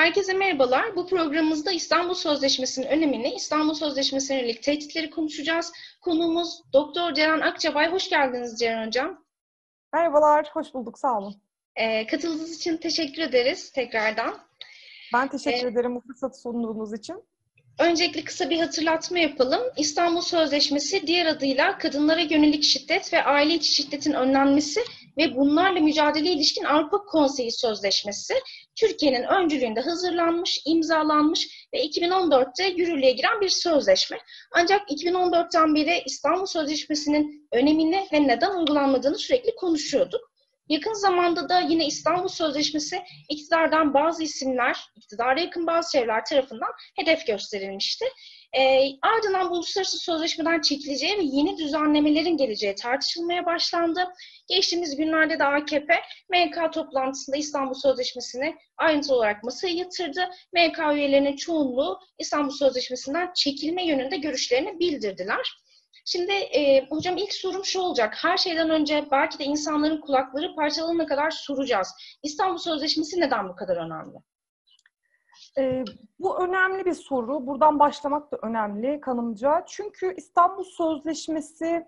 Herkese merhabalar. Bu programımızda İstanbul Sözleşmesi'nin önemini, İstanbul Sözleşmesi'ne yönelik tehditleri konuşacağız. Konuğumuz Doktor Ceren Akçabay. Hoş geldiniz Ceren Hocam. Merhabalar, hoş bulduk. Sağ olun. Ee, katıldığınız için teşekkür ederiz tekrardan. Ben teşekkür ee, ederim bu fırsatı sunduğunuz için. Öncelikle kısa bir hatırlatma yapalım. İstanbul Sözleşmesi diğer adıyla kadınlara yönelik şiddet ve aile içi şiddetin önlenmesi ve bunlarla mücadele ilişkin Avrupa Konseyi Sözleşmesi Türkiye'nin öncülüğünde hazırlanmış, imzalanmış ve 2014'te yürürlüğe giren bir sözleşme. Ancak 2014'ten beri İstanbul Sözleşmesi'nin önemini ve neden uygulanmadığını sürekli konuşuyorduk. Yakın zamanda da yine İstanbul Sözleşmesi iktidardan bazı isimler, iktidara yakın bazı çevreler tarafından hedef gösterilmişti. E, ardından bu uluslararası sözleşmeden çekileceği ve yeni düzenlemelerin geleceği tartışılmaya başlandı. Geçtiğimiz günlerde de AKP MK toplantısında İstanbul Sözleşmesi'ni ayrıntılı olarak masaya yatırdı. MK üyelerinin çoğunluğu İstanbul Sözleşmesi'nden çekilme yönünde görüşlerini bildirdiler. Şimdi e, hocam ilk sorum şu olacak. Her şeyden önce belki de insanların kulakları parçalanana kadar soracağız. İstanbul Sözleşmesi neden bu kadar önemli? E, bu önemli bir soru. Buradan başlamak da önemli kanımca. Çünkü İstanbul Sözleşmesi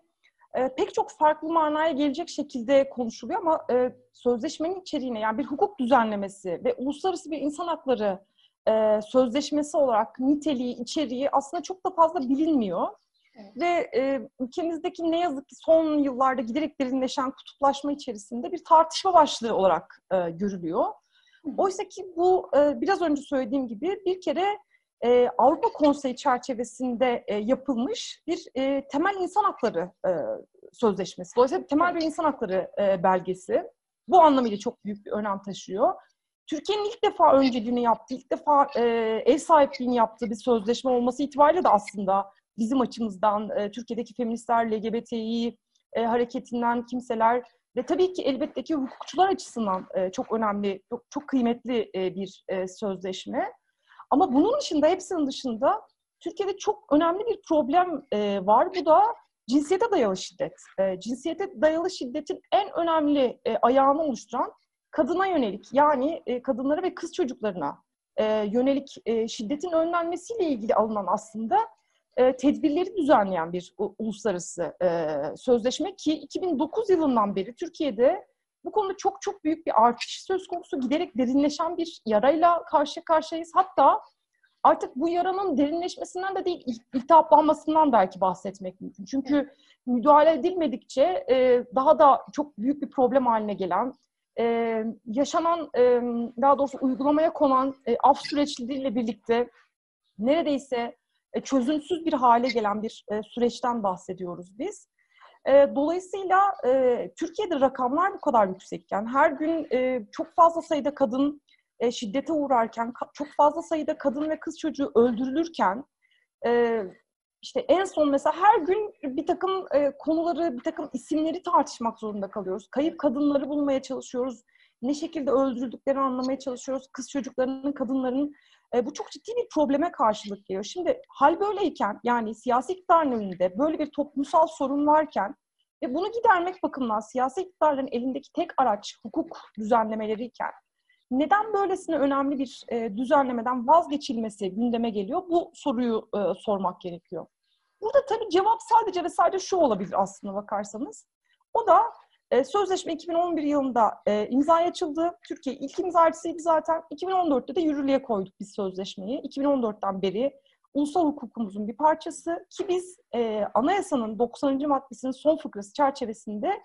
e, pek çok farklı manaya gelecek şekilde konuşuluyor ama e, sözleşmenin içeriğine yani bir hukuk düzenlemesi ve uluslararası bir insan hakları e, sözleşmesi olarak niteliği, içeriği aslında çok da fazla bilinmiyor. Evet. Ve e, ülkemizdeki ne yazık ki son yıllarda giderek derinleşen kutuplaşma içerisinde bir tartışma başlığı olarak e, görülüyor. Oysa ki bu e, biraz önce söylediğim gibi bir kere e, Avrupa Konseyi çerçevesinde e, yapılmış bir e, temel insan hakları e, sözleşmesi. Dolayısıyla temel bir insan hakları e, belgesi. Bu anlamıyla çok büyük bir önem taşıyor. Türkiye'nin ilk defa önceliğini yaptığı, ilk defa e, ev sahipliğini yaptığı bir sözleşme olması itibariyle de aslında bizim açımızdan e, Türkiye'deki feministler, LGBTİ e, hareketinden kimseler ve tabii ki elbette ki hukukçular açısından e, çok önemli, çok, kıymetli e, bir e, sözleşme. Ama bunun dışında, hepsinin dışında Türkiye'de çok önemli bir problem var. Bu da cinsiyete dayalı şiddet. Cinsiyete dayalı şiddetin en önemli ayağını oluşturan kadına yönelik yani kadınlara ve kız çocuklarına yönelik e, şiddetin önlenmesiyle ilgili alınan aslında e, tedbirleri düzenleyen bir uluslararası e, sözleşme ki 2009 yılından beri Türkiye'de bu konuda çok çok büyük bir artış söz konusu giderek derinleşen bir yarayla karşı karşıyayız. Hatta artık bu yaranın derinleşmesinden de değil iltihaplanmasından belki bahsetmek mümkün. Çünkü müdahale edilmedikçe e, daha da çok büyük bir problem haline gelen e, yaşanan e, daha doğrusu uygulamaya konan e, af süreçleriyle birlikte neredeyse çözümsüz bir hale gelen bir e, süreçten bahsediyoruz biz. E, dolayısıyla Türkiye'de rakamlar bu kadar yüksekken, her gün çok fazla sayıda kadın şiddete uğrarken, çok fazla sayıda kadın ve kız çocuğu öldürülürken, işte en son mesela her gün bir takım konuları, bir takım isimleri tartışmak zorunda kalıyoruz. Kayıp kadınları bulmaya çalışıyoruz. Ne şekilde öldürüldüklerini anlamaya çalışıyoruz. Kız çocuklarının, kadınların e, bu çok ciddi bir probleme karşılık geliyor. Şimdi hal böyleyken yani siyasi iktidarın önünde böyle bir toplumsal sorun varken ve bunu gidermek bakımından siyasi iktidarların elindeki tek araç hukuk düzenlemeleriyken neden böylesine önemli bir e, düzenlemeden vazgeçilmesi gündeme geliyor? Bu soruyu e, sormak gerekiyor. Burada tabii cevap sadece ve sadece şu olabilir aslında bakarsanız. O da e, sözleşme 2011 yılında e, imzaya açıldı. Türkiye ilk imzacısıydı zaten. 2014'te de yürürlüğe koyduk biz sözleşmeyi. 2014'ten beri ulusal hukukumuzun bir parçası ki biz e, anayasanın 90. maddesinin son fıkrası çerçevesinde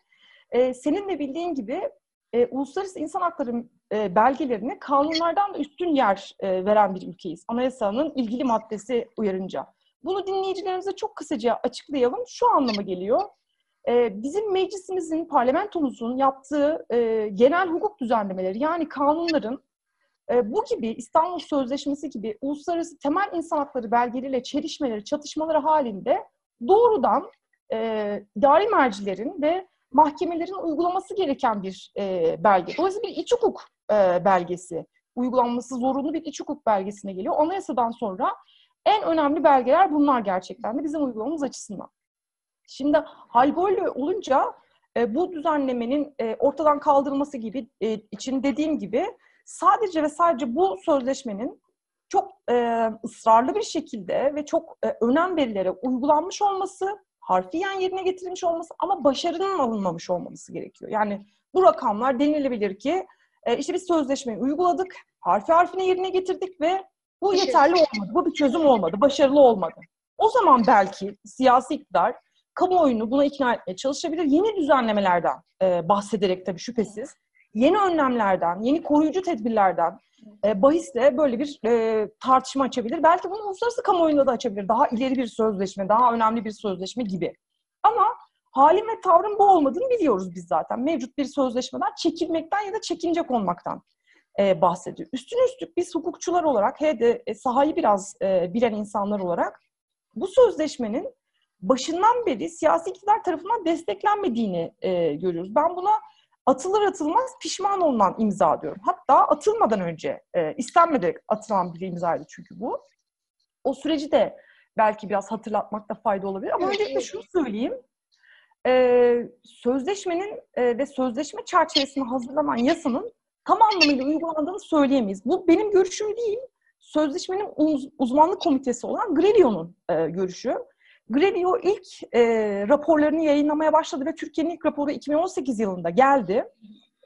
senin de bildiğin gibi uluslararası insan hakları belgelerine kanunlardan da üstün yer veren bir ülkeyiz. Anayasanın ilgili maddesi uyarınca. Bunu dinleyicilerimize çok kısaca açıklayalım. Şu anlama geliyor. Ee, bizim meclisimizin, parlamentomuzun yaptığı e, genel hukuk düzenlemeleri yani kanunların e, bu gibi İstanbul Sözleşmesi gibi uluslararası temel insan hakları belgeleriyle çelişmeleri, çatışmaları halinde doğrudan e, idari mercilerin ve mahkemelerin uygulaması gereken bir belge. Dolayısıyla bir iç hukuk belgesi, uygulanması zorunlu bir iç hukuk belgesine geliyor. Anayasadan sonra en önemli belgeler bunlar gerçekten de bizim uygulamamız açısından. Şimdi hal böyle olunca e, bu düzenlemenin e, ortadan kaldırılması gibi e, için dediğim gibi sadece ve sadece bu sözleşmenin çok e, ısrarlı bir şekilde ve çok e, önem verilerek uygulanmış olması, harfiyen yerine getirilmiş olması ama başarının alınmamış olmaması gerekiyor. Yani bu rakamlar denilebilir ki e, işte biz sözleşmeyi uyguladık, harfi harfine yerine getirdik ve bu yeterli olmadı, bu bir çözüm olmadı, başarılı olmadı. O zaman belki siyasi iktidar kamuoyunu buna ikna etmeye çalışabilir. Yeni düzenlemelerden e, bahsederek tabii şüphesiz, yeni önlemlerden, yeni koruyucu tedbirlerden e, bahisle böyle bir e, tartışma açabilir. Belki bunu uluslararası kamuoyunda da açabilir. Daha ileri bir sözleşme, daha önemli bir sözleşme gibi. Ama halin ve tavrın bu olmadığını biliyoruz biz zaten. Mevcut bir sözleşmeden çekilmekten ya da çekinecek olmaktan e, bahsediyor. Üstüne üstlük biz hukukçular olarak, he de e, sahayı biraz e, bilen insanlar olarak bu sözleşmenin başından beri siyasi iktidar tarafından desteklenmediğini e, görüyoruz. Ben buna atılır atılmaz pişman olunan imza diyorum. Hatta atılmadan önce e, istenmeden atılan bir imzaydı çünkü bu. O süreci de belki biraz hatırlatmakta fayda olabilir. Ama öncelikle şunu söyleyeyim. E, sözleşmenin e, ve sözleşme çerçevesinde hazırlanan yasanın tam anlamıyla uygulandığını söyleyemeyiz. Bu benim görüşüm değil. Sözleşmenin uz- uzmanlık komitesi olan Grevio'nun e, görüşü. Grevio ilk e, raporlarını yayınlamaya başladı ve Türkiye'nin ilk raporu 2018 yılında geldi.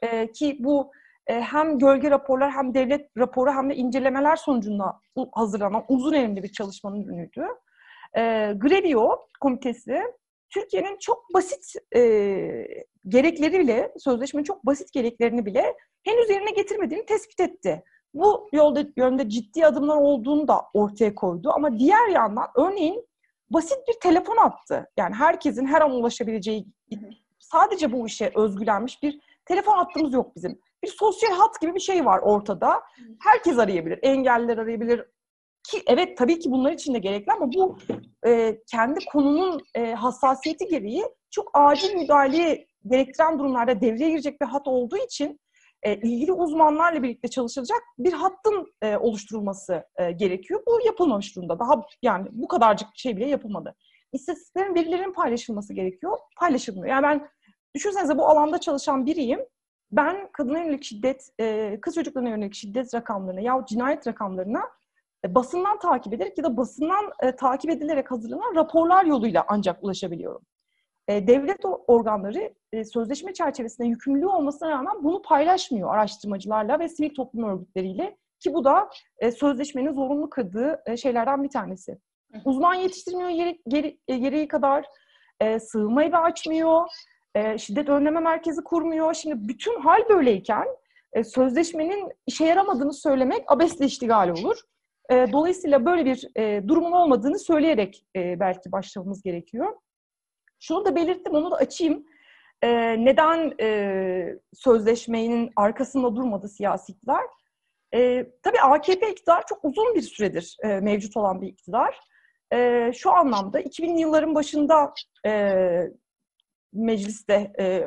E, ki bu e, hem gölge raporlar hem devlet raporu hem de incelemeler sonucunda hazırlanan uzun elimli bir çalışmanın ürünüydü. E, Grevio komitesi Türkiye'nin çok basit e, gerekleri bile, sözleşmenin çok basit gereklerini bile henüz yerine getirmediğini tespit etti. Bu yolda yönde ciddi adımlar olduğunu da ortaya koydu. Ama diğer yandan örneğin basit bir telefon attı. Yani herkesin her an ulaşabileceği sadece bu işe özgülenmiş bir telefon hattımız yok bizim. Bir sosyal hat gibi bir şey var ortada. Herkes arayabilir. Engelliler arayabilir. Ki evet tabii ki bunlar için de gerekli ama bu e, kendi konunun e, hassasiyeti gereği çok acil müdahale gerektiren durumlarda devreye girecek bir hat olduğu için e, ilgili uzmanlarla birlikte çalışılacak bir hattın e, oluşturulması e, gerekiyor. Bu yapılmamış durumda. Daha yani bu kadarcık şey bile yapılmadı. İstatistiklerin, verilerin paylaşılması gerekiyor. Paylaşılmıyor. Yani ben düşünsenize bu alanda çalışan biriyim. Ben kadına yönelik şiddet, e, kız çocuklarına yönelik şiddet rakamlarına ya cinayet rakamlarına e, basından takip ederek ya da basından e, takip edilerek hazırlanan raporlar yoluyla ancak ulaşabiliyorum. E, devlet organları e, sözleşme çerçevesinde yükümlülüğü olmasına rağmen bunu paylaşmıyor araştırmacılarla ve sivil toplum örgütleriyle ki bu da e, sözleşmenin zorunlu kıldığı e, şeylerden bir tanesi. Uzman yetiştirmiyor yeri, geri, gereği kadar, e, sığınma evi açmıyor, e, şiddet önleme merkezi kurmuyor. Şimdi bütün hal böyleyken e, sözleşmenin işe yaramadığını söylemek abesle iştigal olur. E, dolayısıyla böyle bir e, durumun olmadığını söyleyerek e, belki başlamamız gerekiyor. Şunu da belirttim, onu da açayım. Ee, neden e, sözleşmenin arkasında durmadı siyasi? Ee, tabii AKP iktidar çok uzun bir süredir e, mevcut olan bir iktidar. E, şu anlamda 2000'li yılların başında e, mecliste e,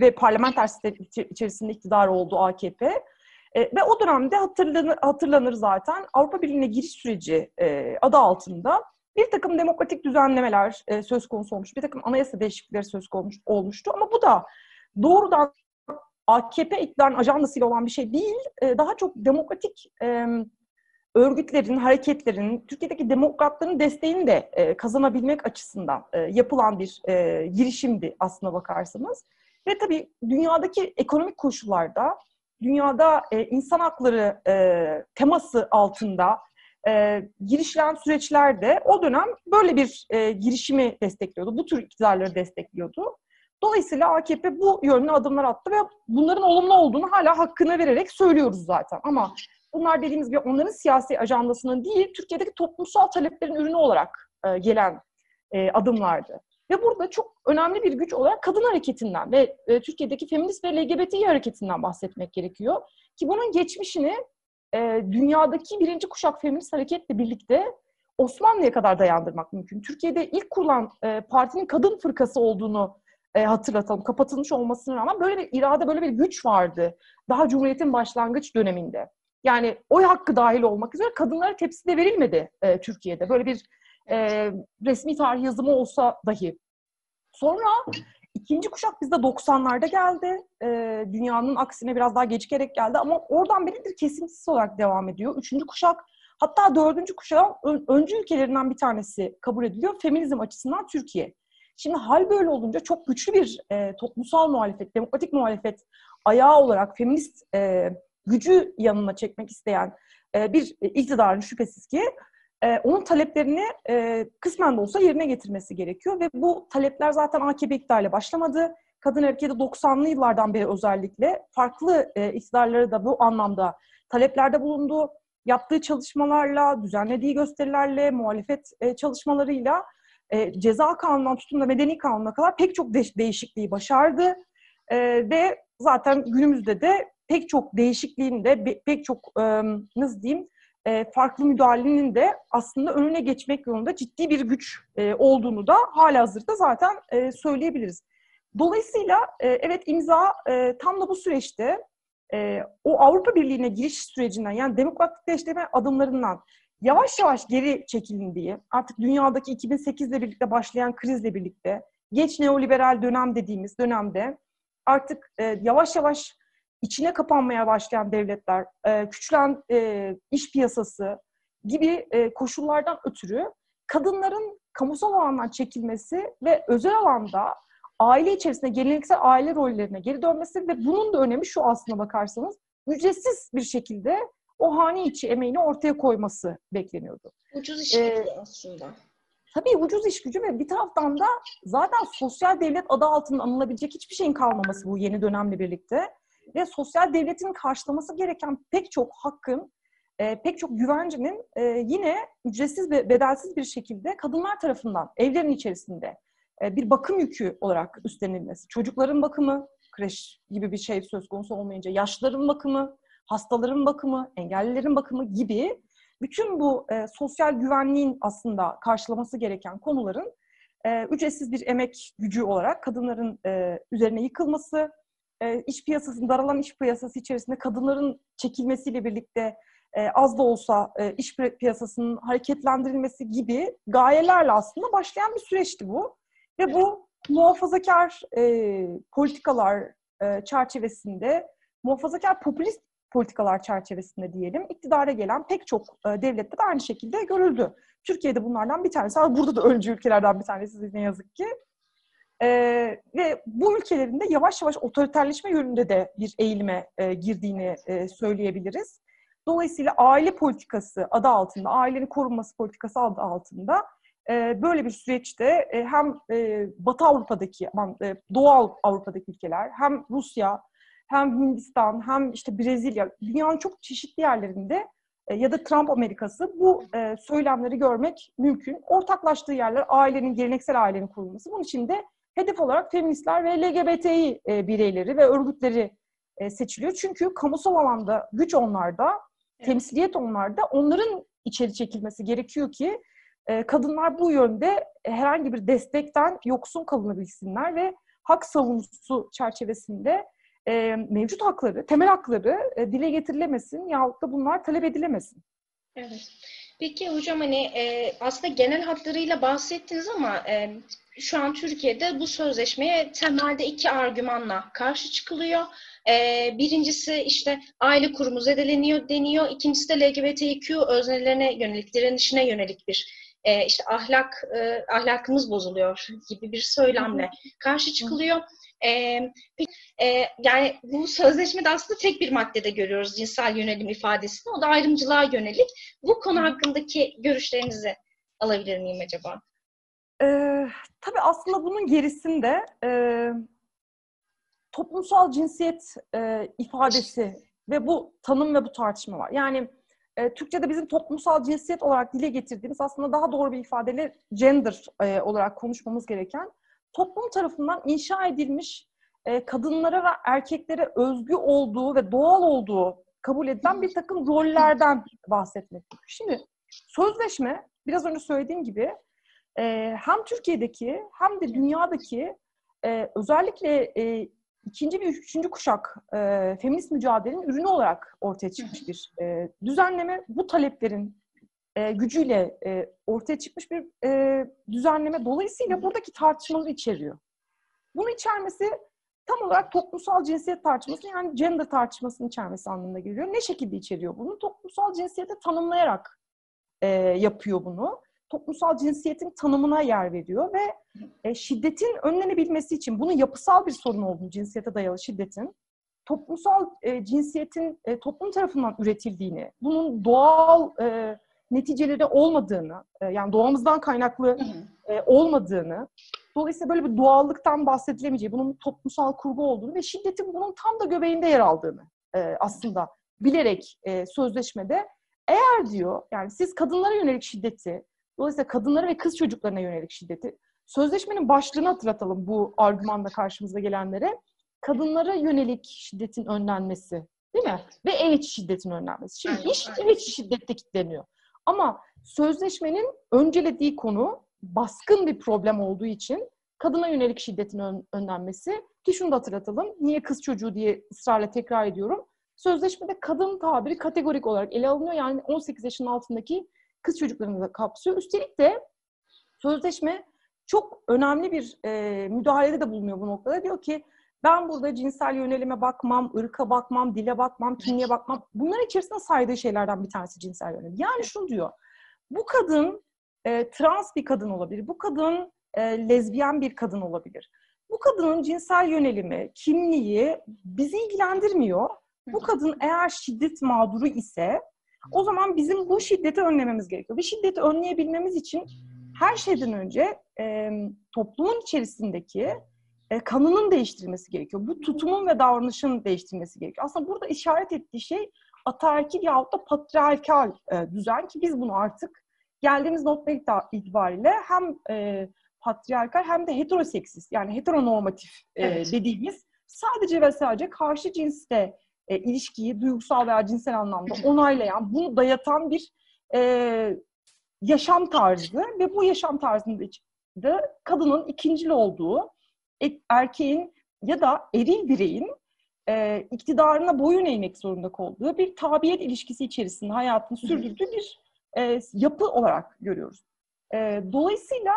ve parlamenter sistem içerisinde iktidar oldu AKP. E, ve o dönemde hatırlanır, hatırlanır zaten Avrupa Birliği'ne giriş süreci e, adı altında bir takım demokratik düzenlemeler e, söz konusu olmuş, bir takım anayasa değişiklikleri söz konusu olmuştu. Ama bu da doğrudan AKP iktidarın ajandasıyla olan bir şey değil, e, daha çok demokratik e, örgütlerin, hareketlerin, Türkiye'deki demokratların desteğini de e, kazanabilmek açısından e, yapılan bir e, girişimdi aslına bakarsanız. Ve tabii dünyadaki ekonomik koşullarda, dünyada e, insan hakları e, teması altında e, girişilen süreçlerde o dönem böyle bir e, girişimi destekliyordu. Bu tür iktidarları destekliyordu. Dolayısıyla AKP bu yönlü adımlar attı ve bunların olumlu olduğunu hala hakkını vererek söylüyoruz zaten. Ama bunlar dediğimiz gibi onların siyasi ajandasının değil, Türkiye'deki toplumsal taleplerin ürünü olarak e, gelen e, adımlardı. Ve burada çok önemli bir güç olarak kadın hareketinden ve e, Türkiye'deki feminist ve LGBTİ hareketinden bahsetmek gerekiyor. Ki bunun geçmişini e, dünyadaki birinci kuşak feminist hareketle birlikte Osmanlı'ya kadar dayandırmak mümkün. Türkiye'de ilk kurulan e, partinin kadın fırkası olduğunu e, hatırlatalım. Kapatılmış olmasına rağmen böyle bir irade, böyle bir güç vardı. Daha Cumhuriyet'in başlangıç döneminde. Yani oy hakkı dahil olmak üzere kadınlara tepside verilmedi e, Türkiye'de. Böyle bir e, resmi tarih yazımı olsa dahi. Sonra İkinci kuşak bizde 90'larda geldi. Ee, dünyanın aksine biraz daha gecikerek geldi ama oradan beri bir kesintisiz olarak devam ediyor. Üçüncü kuşak hatta dördüncü kuşak öncü ülkelerinden bir tanesi kabul ediliyor. Feminizm açısından Türkiye. Şimdi hal böyle olunca çok güçlü bir e, toplumsal muhalefet, demokratik muhalefet ayağı olarak feminist e, gücü yanına çekmek isteyen e, bir iktidarın şüphesiz ki e, onun taleplerini e, kısmen de olsa yerine getirmesi gerekiyor ve bu talepler zaten AKP iktidarıyla başlamadı. Kadın hareketi 90'lı yıllardan beri özellikle farklı e, iktidarları da bu anlamda taleplerde bulundu. Yaptığı çalışmalarla, düzenlediği gösterilerle, muhalefet e, çalışmalarıyla e, ceza kanunundan tutun da medeni kanuna kadar pek çok de- değişikliği başardı. E, ve zaten günümüzde de pek çok değişikliğin de pek çok e, nasıl diyeyim e, farklı müdahalenin de aslında önüne geçmek yolunda ciddi bir güç e, olduğunu da hala hazırda zaten e, söyleyebiliriz. Dolayısıyla e, evet imza e, tam da bu süreçte e, o Avrupa Birliği'ne giriş sürecinden yani demokratikleştirme adımlarından yavaş yavaş geri çekildiği, artık dünyadaki 2008 ile birlikte başlayan krizle birlikte geç neoliberal dönem dediğimiz dönemde artık e, yavaş yavaş içine kapanmaya başlayan devletler, e, küçülen e, iş piyasası gibi e, koşullardan ötürü kadınların kamusal alandan çekilmesi ve özel alanda aile içerisinde geleneksel aile rollerine geri dönmesi ve bunun da önemi şu aslına bakarsanız ücretsiz bir şekilde o hane içi emeğini ortaya koyması bekleniyordu. Ucuz iş gücü ee, aslında. Tabii ucuz iş gücü ve bir taraftan da zaten sosyal devlet adı altında anılabilecek hiçbir şeyin kalmaması bu yeni dönemle birlikte. Ve sosyal devletin karşılaması gereken pek çok hakkın, e, pek çok güvencenin e, yine ücretsiz ve bedelsiz bir şekilde kadınlar tarafından evlerin içerisinde e, bir bakım yükü olarak üstlenilmesi. Çocukların bakımı, kreş gibi bir şey söz konusu olmayınca yaşlıların bakımı, hastaların bakımı, engellilerin bakımı gibi bütün bu e, sosyal güvenliğin aslında karşılaması gereken konuların e, ücretsiz bir emek gücü olarak kadınların e, üzerine yıkılması, e, iş piyasasının, daralan iş piyasası içerisinde kadınların çekilmesiyle birlikte e, az da olsa e, iş piyasasının hareketlendirilmesi gibi gayelerle aslında başlayan bir süreçti bu. Ve bu muhafazakar e, politikalar çerçevesinde, muhafazakar popülist politikalar çerçevesinde diyelim, iktidara gelen pek çok devlette de aynı şekilde görüldü. Türkiye'de bunlardan bir tanesi, burada da öncü ülkelerden bir tanesi ne yazık ki. E, ve bu ülkelerinde yavaş yavaş otoriterleşme yönünde de bir eğilime e, girdiğini e, söyleyebiliriz. Dolayısıyla aile politikası adı altında, ailenin korunması politikası adı altında e, böyle bir süreçte e, hem e, Batı Avrupa'daki, aman, e, Doğu Avrupa'daki ülkeler, hem Rusya, hem Hindistan, hem işte Brezilya, dünyanın çok çeşitli yerlerinde ya da Trump Amerikası bu e, söylemleri görmek mümkün. Ortaklaştığı yerler ailenin, geleneksel ailenin kurulması. Bunun için de hedef olarak feministler ve LGBTİ e, bireyleri ve örgütleri e, seçiliyor. Çünkü kamusal alanda güç onlarda, evet. temsiliyet onlarda. Onların içeri çekilmesi gerekiyor ki e, kadınlar bu yönde herhangi bir destekten yoksun kalınabilsinler ve hak savunucusu çerçevesinde e, mevcut hakları, temel hakları e, dile getirilemesin yahut da bunlar talep edilemesin. Evet. Peki hocam hani e, aslında genel hatlarıyla bahsettiniz ama e, şu an Türkiye'de bu sözleşmeye temelde iki argümanla karşı çıkılıyor. E, birincisi işte aile kurumu zedeleniyor deniyor. İkincisi de LGBTQ öznelerine yönelik, direnişine yönelik bir e, işte ahlak e, ahlakımız bozuluyor gibi bir söylemle karşı çıkılıyor. E, e, yani bu sözleşmede aslında tek bir maddede görüyoruz cinsel yönelim ifadesini. O da ayrımcılığa yönelik. Bu konu hakkındaki görüşlerinizi alabilir miyim acaba? Ee, tabii aslında bunun gerisinde e, toplumsal cinsiyet e, ifadesi ve bu tanım ve bu tartışma var. Yani e, Türkçe'de bizim toplumsal cinsiyet olarak dile getirdiğimiz aslında daha doğru bir ifadeyle gender e, olarak konuşmamız gereken toplum tarafından inşa edilmiş e, kadınlara ve erkeklere özgü olduğu ve doğal olduğu kabul edilen bir takım rollerden bahsetmek. Şimdi sözleşme biraz önce söylediğim gibi e, hem Türkiye'deki hem de dünyadaki e, özellikle e, ikinci ve üçüncü kuşak e, feminist mücadelenin ürünü olarak ortaya çıkmış bir e, düzenleme. Bu taleplerin e, gücüyle e, ortaya çıkmış bir e, düzenleme. Dolayısıyla buradaki tartışmaları içeriyor. Bunu içermesi tam olarak toplumsal cinsiyet tartışması yani gender tartışmasının içermesi anlamına geliyor. Ne şekilde içeriyor bunu? Toplumsal cinsiyeti tanımlayarak e, yapıyor bunu. Toplumsal cinsiyetin tanımına yer veriyor ve e, şiddetin önlenebilmesi için bunun yapısal bir sorun olduğunu, cinsiyete dayalı şiddetin toplumsal e, cinsiyetin e, toplum tarafından üretildiğini, bunun doğal e, neticeleri olmadığını, e, yani doğamızdan kaynaklı e, olmadığını, dolayısıyla böyle bir doğallıktan bahsedilemeyeceği, bunun toplumsal kurgu olduğunu ve şiddetin bunun tam da göbeğinde yer aldığını e, aslında bilerek e, sözleşmede. Eğer diyor, yani siz kadınlara yönelik şiddeti, dolayısıyla kadınlara ve kız çocuklarına yönelik şiddeti, sözleşmenin başlığını hatırlatalım bu argümanda karşımıza gelenlere kadınlara yönelik şiddetin önlenmesi değil mi? Ve ev içi şiddetin önlenmesi. Şimdi iş ev içi şiddette kilitleniyor. Ama sözleşmenin öncelediği konu baskın bir problem olduğu için kadına yönelik şiddetin ön- önlenmesi ki şunu da hatırlatalım. Niye kız çocuğu diye ısrarla tekrar ediyorum. Sözleşmede kadın tabiri kategorik olarak ele alınıyor. Yani 18 yaşın altındaki kız çocuklarını da kapsıyor. Üstelik de sözleşme çok önemli bir e, müdahalede de bulunuyor bu noktada. Diyor ki ben burada cinsel yönelime bakmam, ırka bakmam, dile bakmam, kimliğe bakmam. Bunların içerisinde saydığı şeylerden bir tanesi cinsel yönelim. Yani şunu diyor. Bu kadın e, trans bir kadın olabilir. Bu kadın e, lezbiyen bir kadın olabilir. Bu kadının cinsel yönelimi, kimliği bizi ilgilendirmiyor. Bu kadın eğer şiddet mağduru ise o zaman bizim bu şiddeti önlememiz gerekiyor. Ve şiddeti önleyebilmemiz için her şeyden önce e, toplumun içerisindeki e, kanının değiştirilmesi gerekiyor. Bu tutumun ve davranışın değiştirilmesi gerekiyor. Aslında burada işaret ettiği şey ataerkil yahut da patriarkal e, düzen ki biz bunu artık geldiğimiz nokta itibariyle hem e, patriarkal hem de heteroseksist yani heteronormatif e, Evet. dediğimiz sadece ve sadece karşı cinste e, ilişkiyi duygusal veya cinsel anlamda onaylayan, bunu dayatan bir e, yaşam tarzı ve bu yaşam tarzında da kadının ikincil olduğu, e- erkeğin ya da eril bireyin e, iktidarına boyun eğmek zorunda olduğu bir tabiyet ilişkisi içerisinde hayatını sürdürdüğü bir e, yapı olarak görüyoruz. E, dolayısıyla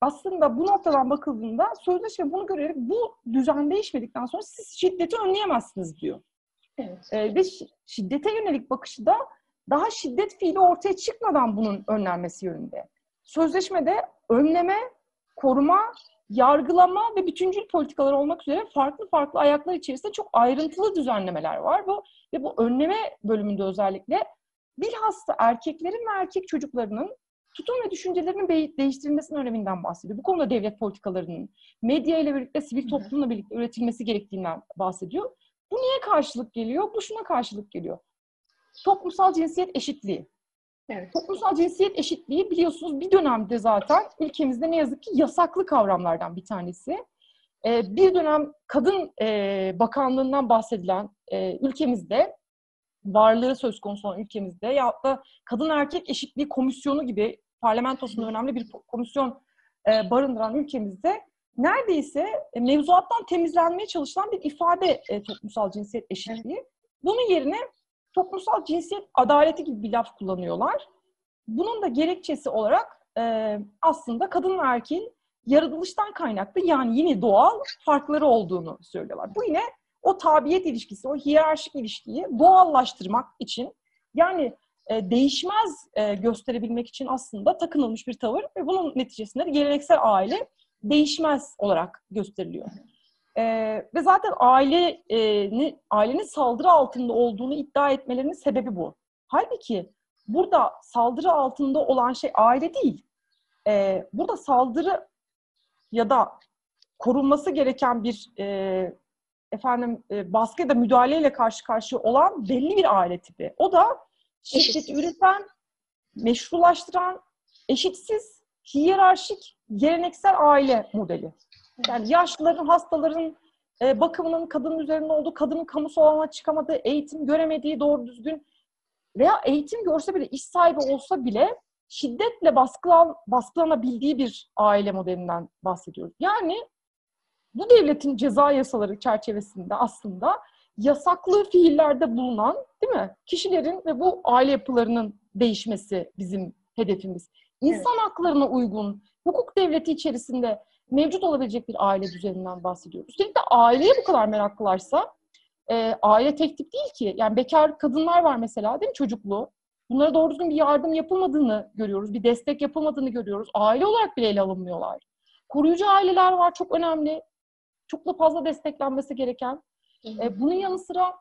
aslında bu noktadan bakıldığında sözleşme bunu görerek bu düzen değişmedikten sonra siz şiddeti önleyemezsiniz diyor. Evet. E, ve şi- şiddete yönelik bakışı da daha şiddet fiili ortaya çıkmadan bunun önlenmesi yönünde. Sözleşmede önleme, koruma, yargılama ve bütüncül politikalar olmak üzere farklı farklı ayaklar içerisinde çok ayrıntılı düzenlemeler var. Bu ve bu önleme bölümünde özellikle bilhassa erkeklerin ve erkek çocuklarının tutum ve düşüncelerinin değiştirilmesinin öneminden bahsediyor. Bu konuda devlet politikalarının medya ile birlikte sivil toplumla birlikte üretilmesi gerektiğinden bahsediyor. Bu niye karşılık geliyor? Bu şuna karşılık geliyor. Toplumsal cinsiyet eşitliği. Evet. Toplumsal cinsiyet eşitliği biliyorsunuz bir dönemde zaten ülkemizde ne yazık ki yasaklı kavramlardan bir tanesi. Ee, bir dönem kadın e, bakanlığından bahsedilen e, ülkemizde varlığı söz konusu olan ülkemizde ya da kadın erkek eşitliği komisyonu gibi parlamentosunda önemli bir komisyon e, barındıran ülkemizde neredeyse e, mevzuattan temizlenmeye çalışılan bir ifade e, toplumsal cinsiyet eşitliği. Bunun yerine toplumsal cinsiyet adaleti gibi bir laf kullanıyorlar. Bunun da gerekçesi olarak e, aslında kadın ve erkeğin yaratılıştan kaynaklı yani yine doğal farkları olduğunu söylüyorlar. Bu yine o tabiyet ilişkisi, o hiyerarşik ilişkiyi doğallaştırmak için yani e, değişmez e, gösterebilmek için aslında takınılmış bir tavır ve bunun neticesinde de geleneksel aile değişmez olarak gösteriliyor. E, ve zaten ailenin, ailenin saldırı altında olduğunu iddia etmelerinin sebebi bu. Halbuki burada saldırı altında olan şey aile değil. E, burada saldırı ya da korunması gereken bir e, efendim e, baskı ya da müdahaleyle karşı karşıya olan belli bir aile tipi. O da şiddeti üreten, meşrulaştıran, eşitsiz, hiyerarşik, geleneksel aile modeli. Yani yaşlıların, hastaların e, bakımının kadının üzerinde olduğu, kadının kamusal alana çıkamadığı, eğitim göremediği doğru düzgün veya eğitim görse bile, iş sahibi olsa bile şiddetle baskılan, baskılanabildiği bir aile modelinden bahsediyoruz. Yani bu devletin ceza yasaları çerçevesinde aslında yasaklı fiillerde bulunan değil mi? Kişilerin ve bu aile yapılarının değişmesi bizim hedefimiz. İnsan haklarına uygun, hukuk devleti içerisinde mevcut olabilecek bir aile düzeninden bahsediyoruz. Üstelik de aileye bu kadar meraklılarsa e, aile tek tip değil ki. Yani bekar kadınlar var mesela değil mi çocuklu? Bunlara doğru düzgün bir yardım yapılmadığını görüyoruz. Bir destek yapılmadığını görüyoruz. Aile olarak bile ele alınmıyorlar. Koruyucu aileler var çok önemli. Çok da fazla desteklenmesi gereken. E, bunun yanı sıra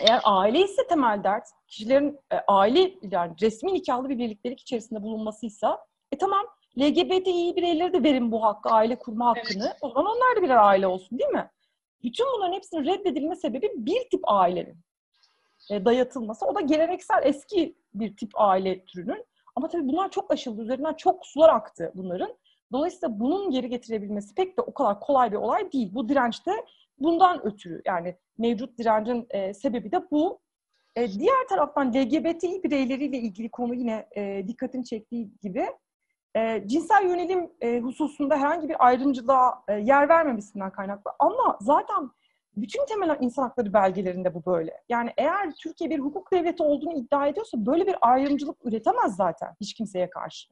eğer aile ise temel dert, kişilerin e, aile yani resmi nikahlı bir birliktelik içerisinde bulunmasıysa e tamam LGBTİ bireyleri de verin bu hakkı, aile kurma hakkını. Evet. O zaman onlar da birer aile olsun değil mi? Bütün bunların hepsinin reddedilme sebebi bir tip ailenin e, dayatılması. O da geleneksel eski bir tip aile türünün. Ama tabii bunlar çok aşıldı. Üzerinden çok sular aktı bunların. Dolayısıyla bunun geri getirebilmesi pek de o kadar kolay bir olay değil. Bu direnç de bundan ötürü. Yani mevcut direncin e, sebebi de bu. E, diğer taraftan LGBT bireyleriyle ilgili konu yine e, dikkatini çektiği gibi e, cinsel yönelim e, hususunda herhangi bir ayrımcılığa e, yer vermemesinden kaynaklı. Ama zaten bütün temel insan hakları belgelerinde bu böyle. Yani eğer Türkiye bir hukuk devleti olduğunu iddia ediyorsa böyle bir ayrımcılık üretemez zaten hiç kimseye karşı.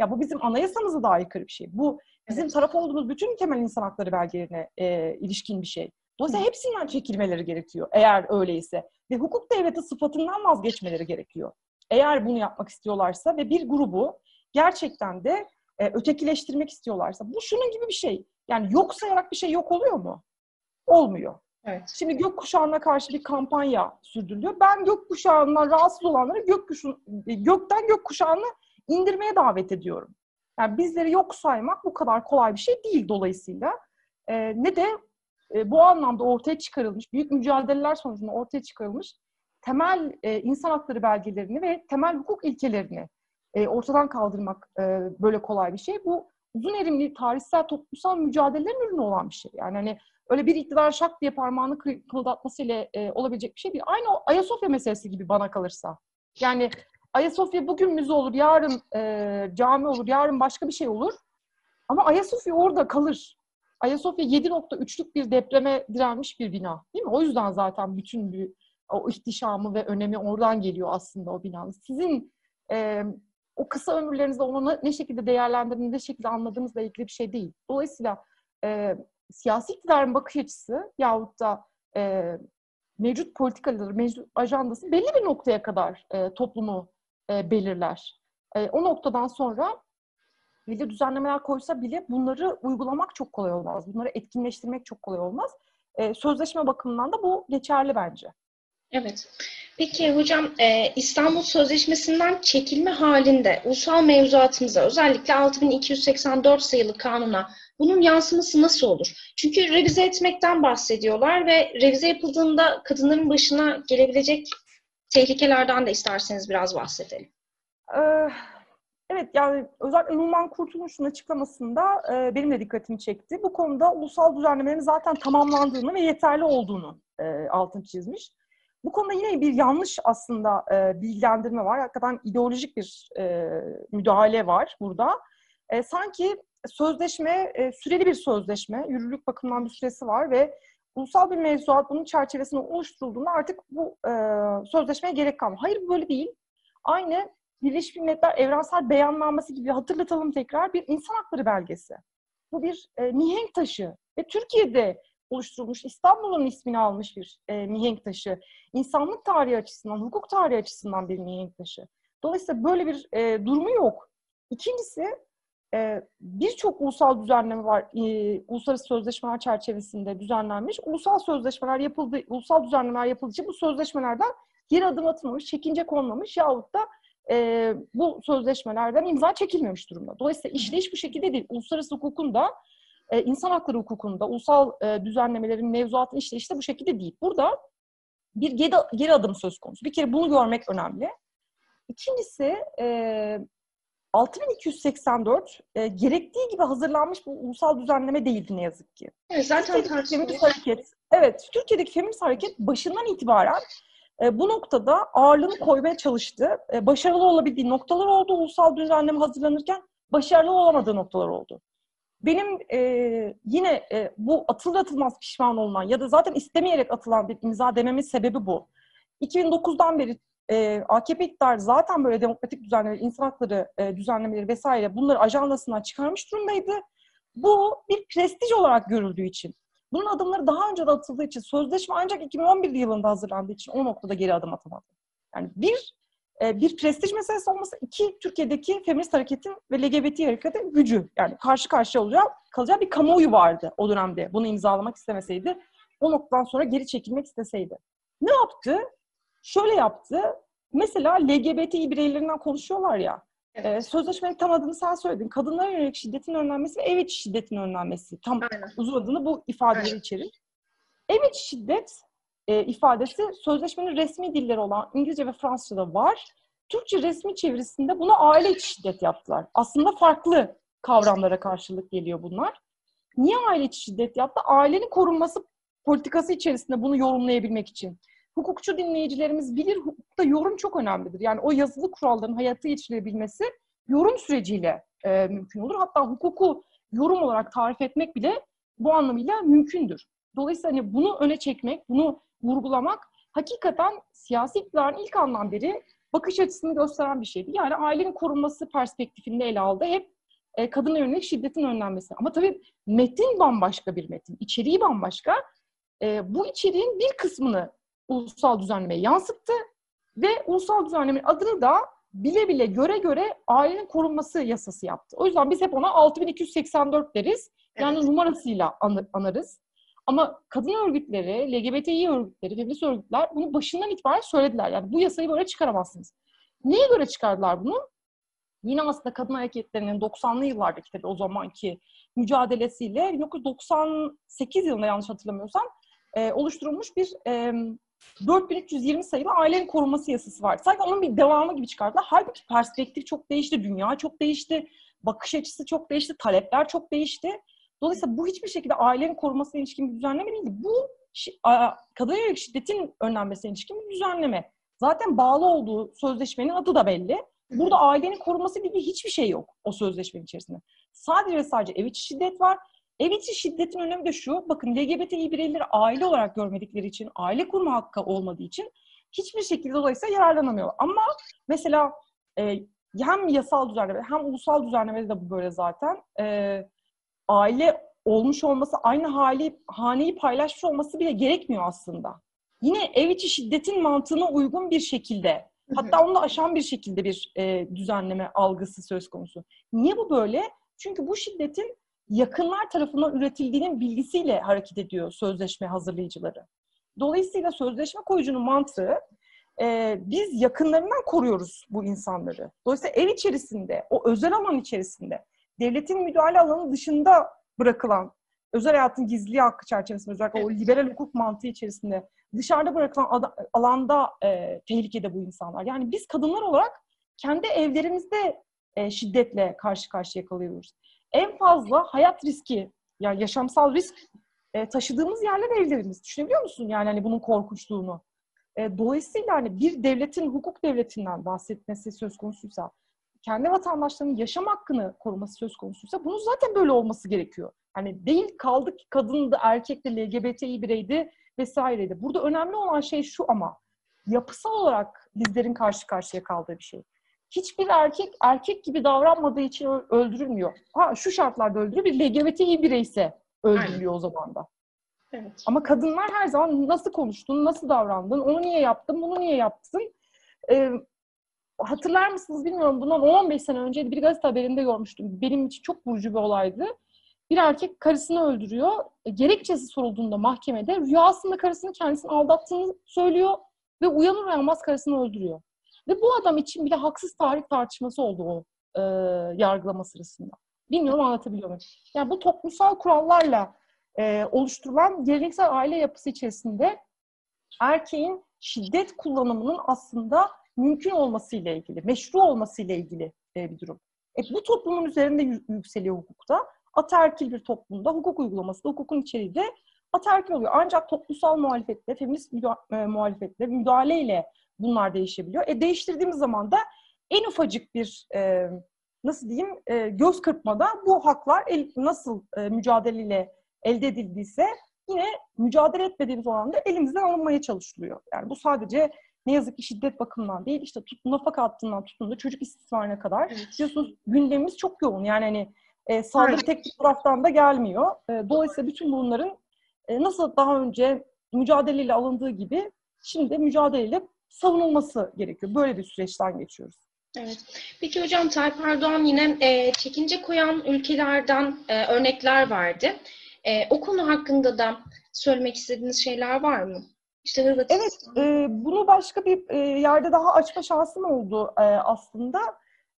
Ya bu bizim anayasamıza da aykırı bir şey. Bu bizim taraf olduğumuz bütün temel insan hakları belgelerine e, ilişkin bir şey. Dolayısıyla hepsinden çekilmeleri gerekiyor eğer öyleyse. Ve hukuk devleti sıfatından vazgeçmeleri gerekiyor. Eğer bunu yapmak istiyorlarsa ve bir grubu gerçekten de e, ötekileştirmek istiyorlarsa. Bu şunun gibi bir şey. Yani yok sayarak bir şey yok oluyor mu? Olmuyor. Evet. Şimdi gökkuşağına karşı bir kampanya sürdürülüyor. Ben gökkuşağından rahatsız olanları gökkuşun, e, gökten gökkuşağını indirmeye davet ediyorum. Yani bizleri yok saymak bu kadar kolay bir şey değil dolayısıyla. E, ne de e, bu anlamda ortaya çıkarılmış, büyük mücadeleler sonucunda ortaya çıkarılmış temel e, insan hakları belgelerini ve temel hukuk ilkelerini e, ortadan kaldırmak e, böyle kolay bir şey. Bu uzun erimli tarihsel toplumsal mücadelelerin ürünü olan bir şey. Yani hani öyle bir iktidar şak diye parmağını kımıldatmasıyla e, olabilecek bir şey değil. Aynı o Ayasofya meselesi gibi bana kalırsa. Yani Ayasofya bugün müze olur, yarın e, cami olur, yarın başka bir şey olur. Ama Ayasofya orada kalır. Ayasofya 7.3'lük bir depreme direnmiş bir bina. Değil mi? O yüzden zaten bütün bir o ihtişamı ve önemi oradan geliyor aslında o binanın. Sizin e, o kısa ömürlerinizde onu ne şekilde değerlendirdiğiniz, ne şekilde anladığınızla ilgili bir şey değil. Dolayısıyla e, siyasi iktidarın bakış açısı yahut da e, mevcut politikaları, mevcut ajandası belli bir noktaya kadar e, toplumu e, belirler. E, o noktadan sonra belli düzenlemeler koysa bile bunları uygulamak çok kolay olmaz. Bunları etkinleştirmek çok kolay olmaz. E, sözleşme bakımından da bu geçerli bence. Evet. Peki hocam e, İstanbul Sözleşmesi'nden çekilme halinde ulusal mevzuatımıza özellikle 6284 sayılı kanuna bunun yansıması nasıl olur? Çünkü revize etmekten bahsediyorlar ve revize yapıldığında kadınların başına gelebilecek tehlikelerden de isterseniz biraz bahsedelim. Evet yani özellikle Numan Kurtulmuş'un açıklamasında e, benim de dikkatimi çekti. Bu konuda ulusal düzenlemelerin zaten tamamlandığını ve yeterli olduğunu e, altın çizmiş. Bu konuda yine bir yanlış aslında e, bilgilendirme var. Hakikaten ideolojik bir e, müdahale var burada. E, sanki sözleşme e, süreli bir sözleşme, yürürlük bakımından bir süresi var ve ulusal bir mevzuat bunun çerçevesinde oluşturulduğunda artık bu e, sözleşmeye gerek kalmıyor. Hayır böyle değil. Aynı Birleşmiş Milletler Evrensel Beyannamesi gibi hatırlatalım tekrar bir insan hakları belgesi. Bu bir e, mihenk taşı ve Türkiye'de oluşturulmuş, İstanbul'un ismini almış bir e, mihenk taşı. İnsanlık tarihi açısından, hukuk tarihi açısından bir mihenk taşı. Dolayısıyla böyle bir e, durumu yok. İkincisi, e, birçok ulusal düzenleme var. E, uluslararası sözleşmeler çerçevesinde düzenlenmiş. Ulusal sözleşmeler yapıldı, ulusal düzenlemeler yapıldıkça bu sözleşmelerden geri adım atılmamış, çekince konmamış yahut da e, bu sözleşmelerden imza çekilmemiş durumda. Dolayısıyla işleyiş bu şekilde değil. Uluslararası hukukun da e, insan hakları hukukunda ulusal e, düzenlemelerin mevzuatın işleyişi de bu şekilde değil. Burada bir geri, geri adım söz konusu. Bir kere bunu görmek önemli. İkincisi e, 6284 e, gerektiği gibi hazırlanmış bu ulusal düzenleme değildi ne yazık ki. Evet, zaten feminist hareket. Evet, Türkiye'deki feminist hareket başından itibaren e, bu noktada ağırlığını koymaya çalıştı. E, başarılı olabildiği noktalar oldu ulusal düzenleme hazırlanırken, başarılı olamadığı noktalar oldu. Benim e, yine e, bu atılır atılmaz pişman olman ya da zaten istemeyerek atılan bir imza dememin sebebi bu. 2009'dan beri e, AKP iktidarı zaten böyle demokratik düzenlemeleri, insan hakları e, düzenlemeleri vesaire bunları ajandasından çıkarmış durumdaydı. bu bir prestij olarak görüldüğü için, bunun adımları daha önce de atıldığı için, sözleşme ancak 2011 yılında hazırlandığı için o noktada geri adım atamadı. Yani bir, e, bir prestij meselesi olması, iki, Türkiye'deki feminist hareketin ve LGBT hareketin gücü. Yani karşı karşıya olacağı, kalacağı bir kamuoyu vardı o dönemde. Bunu imzalamak istemeseydi, o noktadan sonra geri çekilmek isteseydi. Ne yaptı? Şöyle yaptı. Mesela LGBTİ bireylerinden konuşuyorlar ya. Evet. E, sözleşmenin tam adını sen söyledin. Kadınlara yönelik şiddetin önlenmesi ve ev içi şiddetin önlenmesi. Tam Aynen. uzun adını bu ifadeleri Aynen. içerir. Ev içi şiddet e, ifadesi sözleşmenin resmi dilleri olan İngilizce ve Fransızca'da var. Türkçe resmi çevirisinde buna aile içi şiddet yaptılar. Aslında farklı kavramlara karşılık geliyor bunlar. Niye aile içi şiddet yaptı? Ailenin korunması politikası içerisinde bunu yorumlayabilmek için. Hukukçu dinleyicilerimiz bilir, hukukta yorum çok önemlidir. Yani o yazılı kuralların hayata geçirebilmesi yorum süreciyle e, mümkün olur. Hatta hukuku yorum olarak tarif etmek bile bu anlamıyla mümkündür. Dolayısıyla hani bunu öne çekmek, bunu vurgulamak hakikaten siyasi iktidarın ilk andan beri bakış açısını gösteren bir şeydi. Yani ailenin korunması perspektifinde ele aldı. Hep e, kadına yönelik şiddetin önlenmesi. Ama tabii metin bambaşka bir metin. içeriği bambaşka. E, bu içeriğin bir kısmını ulusal düzenlemeye yansıttı ve ulusal düzenlemenin adını da bile bile göre göre ailenin korunması yasası yaptı. O yüzden biz hep ona 6284 deriz. Yani evet. numarasıyla anarız. Ama kadın örgütleri, LGBTİ örgütleri, feminist örgütler bunu başından itibaren söylediler. Yani bu yasayı böyle çıkaramazsınız. Neye göre çıkardılar bunu? Yine aslında kadın hareketlerinin 90'lı yıllardaki tabii o zamanki mücadelesiyle 1998 yılında yanlış hatırlamıyorsam e, oluşturulmuş bir e, 4320 sayılı ailenin korunması yasası var. Sanki onun bir devamı gibi çıkardılar. Halbuki perspektif çok değişti, dünya çok değişti, bakış açısı çok değişti, talepler çok değişti. Dolayısıyla bu hiçbir şekilde ailenin korunmasına ilişkin bir düzenleme değil. Bu kadın yönelik şiddetin önlenmesine ilişkin bir düzenleme. Zaten bağlı olduğu sözleşmenin adı da belli. Burada ailenin korunması gibi hiçbir şey yok o sözleşmenin içerisinde. Sadece ve sadece ev içi şiddet var. Ev içi şiddetin önemi de şu, bakın LGBTİ bireyleri aile olarak görmedikleri için, aile kurma hakkı olmadığı için hiçbir şekilde dolayısıyla yararlanamıyor. Ama mesela e, hem yasal düzenleme hem ulusal düzenlemede de bu böyle zaten. E, aile olmuş olması, aynı hali haneyi paylaşmış olması bile gerekmiyor aslında. Yine ev içi şiddetin mantığına uygun bir şekilde, hatta onu da aşan bir şekilde bir e, düzenleme algısı söz konusu. Niye bu böyle? Çünkü bu şiddetin yakınlar tarafından üretildiğinin bilgisiyle hareket ediyor sözleşme hazırlayıcıları. Dolayısıyla sözleşme koyucunun mantığı e, biz yakınlarından koruyoruz bu insanları. Dolayısıyla ev içerisinde, o özel alan içerisinde devletin müdahale alanı dışında bırakılan özel hayatın gizli hakkı çerçevesinde özellikle o liberal hukuk mantığı içerisinde dışarıda bırakılan alanda e, tehlikede bu insanlar. Yani biz kadınlar olarak kendi evlerimizde e, şiddetle karşı karşıya kalıyoruz. En fazla hayat riski, yani yaşamsal risk e, taşıdığımız yerler evlerimiz. Düşünebiliyor musun yani hani bunun korkunçluğunu? E, dolayısıyla hani bir devletin hukuk devletinden bahsetmesi söz konusuysa kendi vatandaşlarının yaşam hakkını koruması söz konusuysa bunun zaten böyle olması gerekiyor. Hani değil kaldık ki kadındı, erkekti, LGBTİ bireydi vesaireydi. Burada önemli olan şey şu ama yapısal olarak bizlerin karşı karşıya kaldığı bir şey. Hiçbir erkek erkek gibi davranmadığı için öldürülmüyor. Ha şu şartlarda öldürüyor. Bir LGBTİ bireyse öldürülüyor Aynen. o zaman da. Evet. Ama kadınlar her zaman nasıl konuştun, nasıl davrandın, onu niye yaptın, bunu niye yaptın? Ee, hatırlar mısınız bilmiyorum. Bundan 15 sene önce bir gazete haberinde görmüştüm. Benim için çok vurucu bir olaydı. Bir erkek karısını öldürüyor. E, gerekçesi sorulduğunda mahkemede rüyasında karısını kendisini aldattığını söylüyor ve uyanır uyanmaz karısını öldürüyor. Ve bu adam için bile haksız tarih tartışması oldu o e, yargılama sırasında. Bilmiyorum anlatabiliyor muyum? Yani bu toplumsal kurallarla e, oluşturulan geleneksel aile yapısı içerisinde erkeğin şiddet kullanımının aslında mümkün olmasıyla ilgili, meşru olmasıyla ilgili e, bir durum. E, bu toplumun üzerinde yükseliyor hukukta. Ataerkil bir toplumda hukuk uygulaması da hukukun içeriği de ataerkil oluyor. Ancak toplumsal muhalefetle, feminist müda- e, muhalefetle, müdahaleyle bunlar değişebiliyor. E değiştirdiğimiz zaman da en ufacık bir e, nasıl diyeyim e, göz kırpmada bu haklar el, nasıl e, mücadeleyle elde edildiyse yine mücadele etmediğimiz oranda elimizden alınmaya çalışılıyor. Yani bu sadece ne yazık ki şiddet bakımından değil işte tut, nafaka hattından tutun da çocuk istismarına kadar evet. biliyorsunuz gündemimiz çok yoğun. Yani hani E, saldırı Aynen. tek bir taraftan da gelmiyor. E, dolayısıyla bütün bunların e, nasıl daha önce mücadeleyle alındığı gibi şimdi de mücadeleyle savunulması gerekiyor. Böyle bir süreçten geçiyoruz. Evet. Peki hocam Tayyip Erdoğan yine e, çekince koyan ülkelerden e, örnekler verdi. E, o konu hakkında da söylemek istediğiniz şeyler var mı? İşte Hırvatistan. Evet, e, bunu başka bir e, yerde daha açma şansım oldu e, aslında.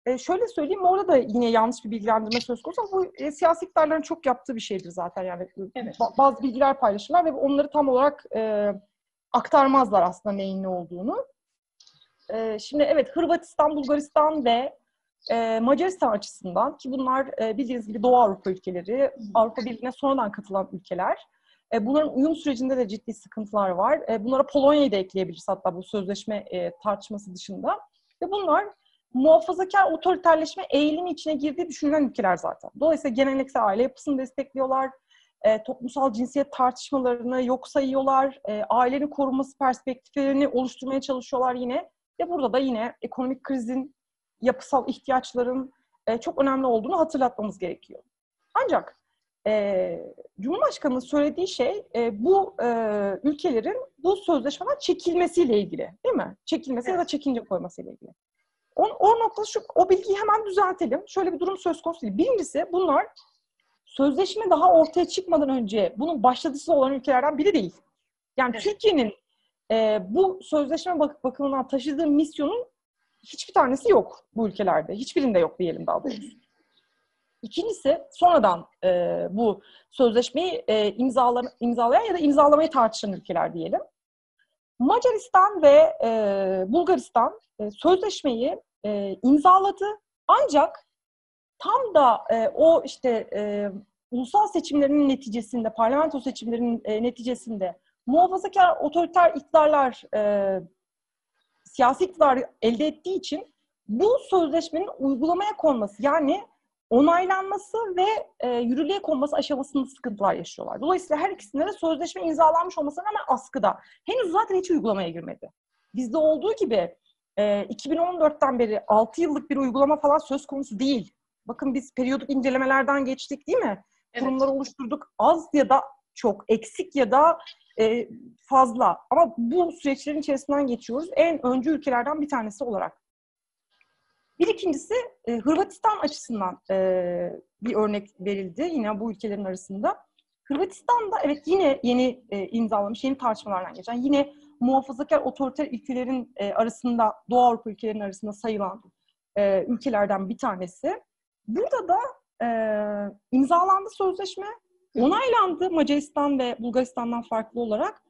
E, şöyle söyleyeyim, orada da yine yanlış bir bilgilendirme söz konusu ama bu e, siyasi iktidarların çok yaptığı bir şeydir zaten. Yani Evet. ba- bazı bilgiler paylaşırlar ve onları tam olarak e, aktarmazlar aslında neyin ne olduğunu. E, şimdi evet, Hırvatistan, Bulgaristan ve e, Macaristan açısından ki bunlar e, bildiğiniz gibi Doğu Avrupa ülkeleri, Avrupa Birliği'ne sonradan katılan ülkeler. E, bunların uyum sürecinde de ciddi sıkıntılar var. E, bunlara Polonya'yı da ekleyebiliriz hatta bu sözleşme e, tartışması dışında. Ve bunlar muhafazakar otoriterleşme eğilimi içine girdiği düşünülen ülkeler zaten. Dolayısıyla geleneksel aile yapısını destekliyorlar. E, toplumsal cinsiyet tartışmalarını yok sayıyorlar. E, ailenin korunması perspektiflerini oluşturmaya çalışıyorlar yine. Ve burada da yine ekonomik krizin, yapısal ihtiyaçların e, çok önemli olduğunu hatırlatmamız gerekiyor. Ancak e, Cumhurbaşkanı'nın söylediği şey e, bu e, ülkelerin bu sözleşmeden çekilmesiyle ilgili değil mi? Çekilmesi ya da çekince koymasıyla ilgili. O, o noktada şu, o bilgiyi hemen düzeltelim. Şöyle bir durum söz konusu değil. Birincisi bunlar sözleşme daha ortaya çıkmadan önce bunun başlatıcısı olan ülkelerden biri değil. Yani Evet. Türkiye'nin e, bu sözleşme bak bakımından taşıdığı misyonun hiçbir tanesi yok bu ülkelerde. Hiçbirinde yok diyelim daha doğrusu. İkincisi sonradan e, bu sözleşmeyi e, imzala, imzalayan ya da imzalamayı tartışan ülkeler diyelim. Macaristan ve e, Bulgaristan e, sözleşmeyi e, imzaladı ancak tam da e, o işte e, ulusal seçimlerin neticesinde, parlamento seçimlerinin e, neticesinde muhafazakar otoriter iktidarlar e, siyasi iktidar elde ettiği için bu sözleşmenin uygulamaya konması yani onaylanması ve e, yürürlüğe konması aşamasında sıkıntılar yaşıyorlar. Dolayısıyla her ikisinde de sözleşme imzalanmış olmasına rağmen askıda. Henüz zaten hiç uygulamaya girmedi. Bizde olduğu gibi e, 2014'ten beri 6 yıllık bir uygulama falan söz konusu değil. Bakın biz periyodik incelemelerden geçtik değil mi? Evet. Kurumları oluşturduk. Az ya da çok, eksik ya da e, fazla. Ama bu süreçlerin içerisinden geçiyoruz. En öncü ülkelerden bir tanesi olarak. Bir ikincisi e, Hırvatistan açısından e, bir örnek verildi yine bu ülkelerin arasında. Hırvatistan'da evet yine yeni e, imzalamış, yeni tartışmalardan geçen, yine muhafazakar otoriter ülkelerin e, arasında, Doğu Avrupa ülkelerinin arasında sayılan e, ülkelerden bir tanesi. Burada da e, imzalandı sözleşme, onaylandı Macaristan ve Bulgaristan'dan farklı olarak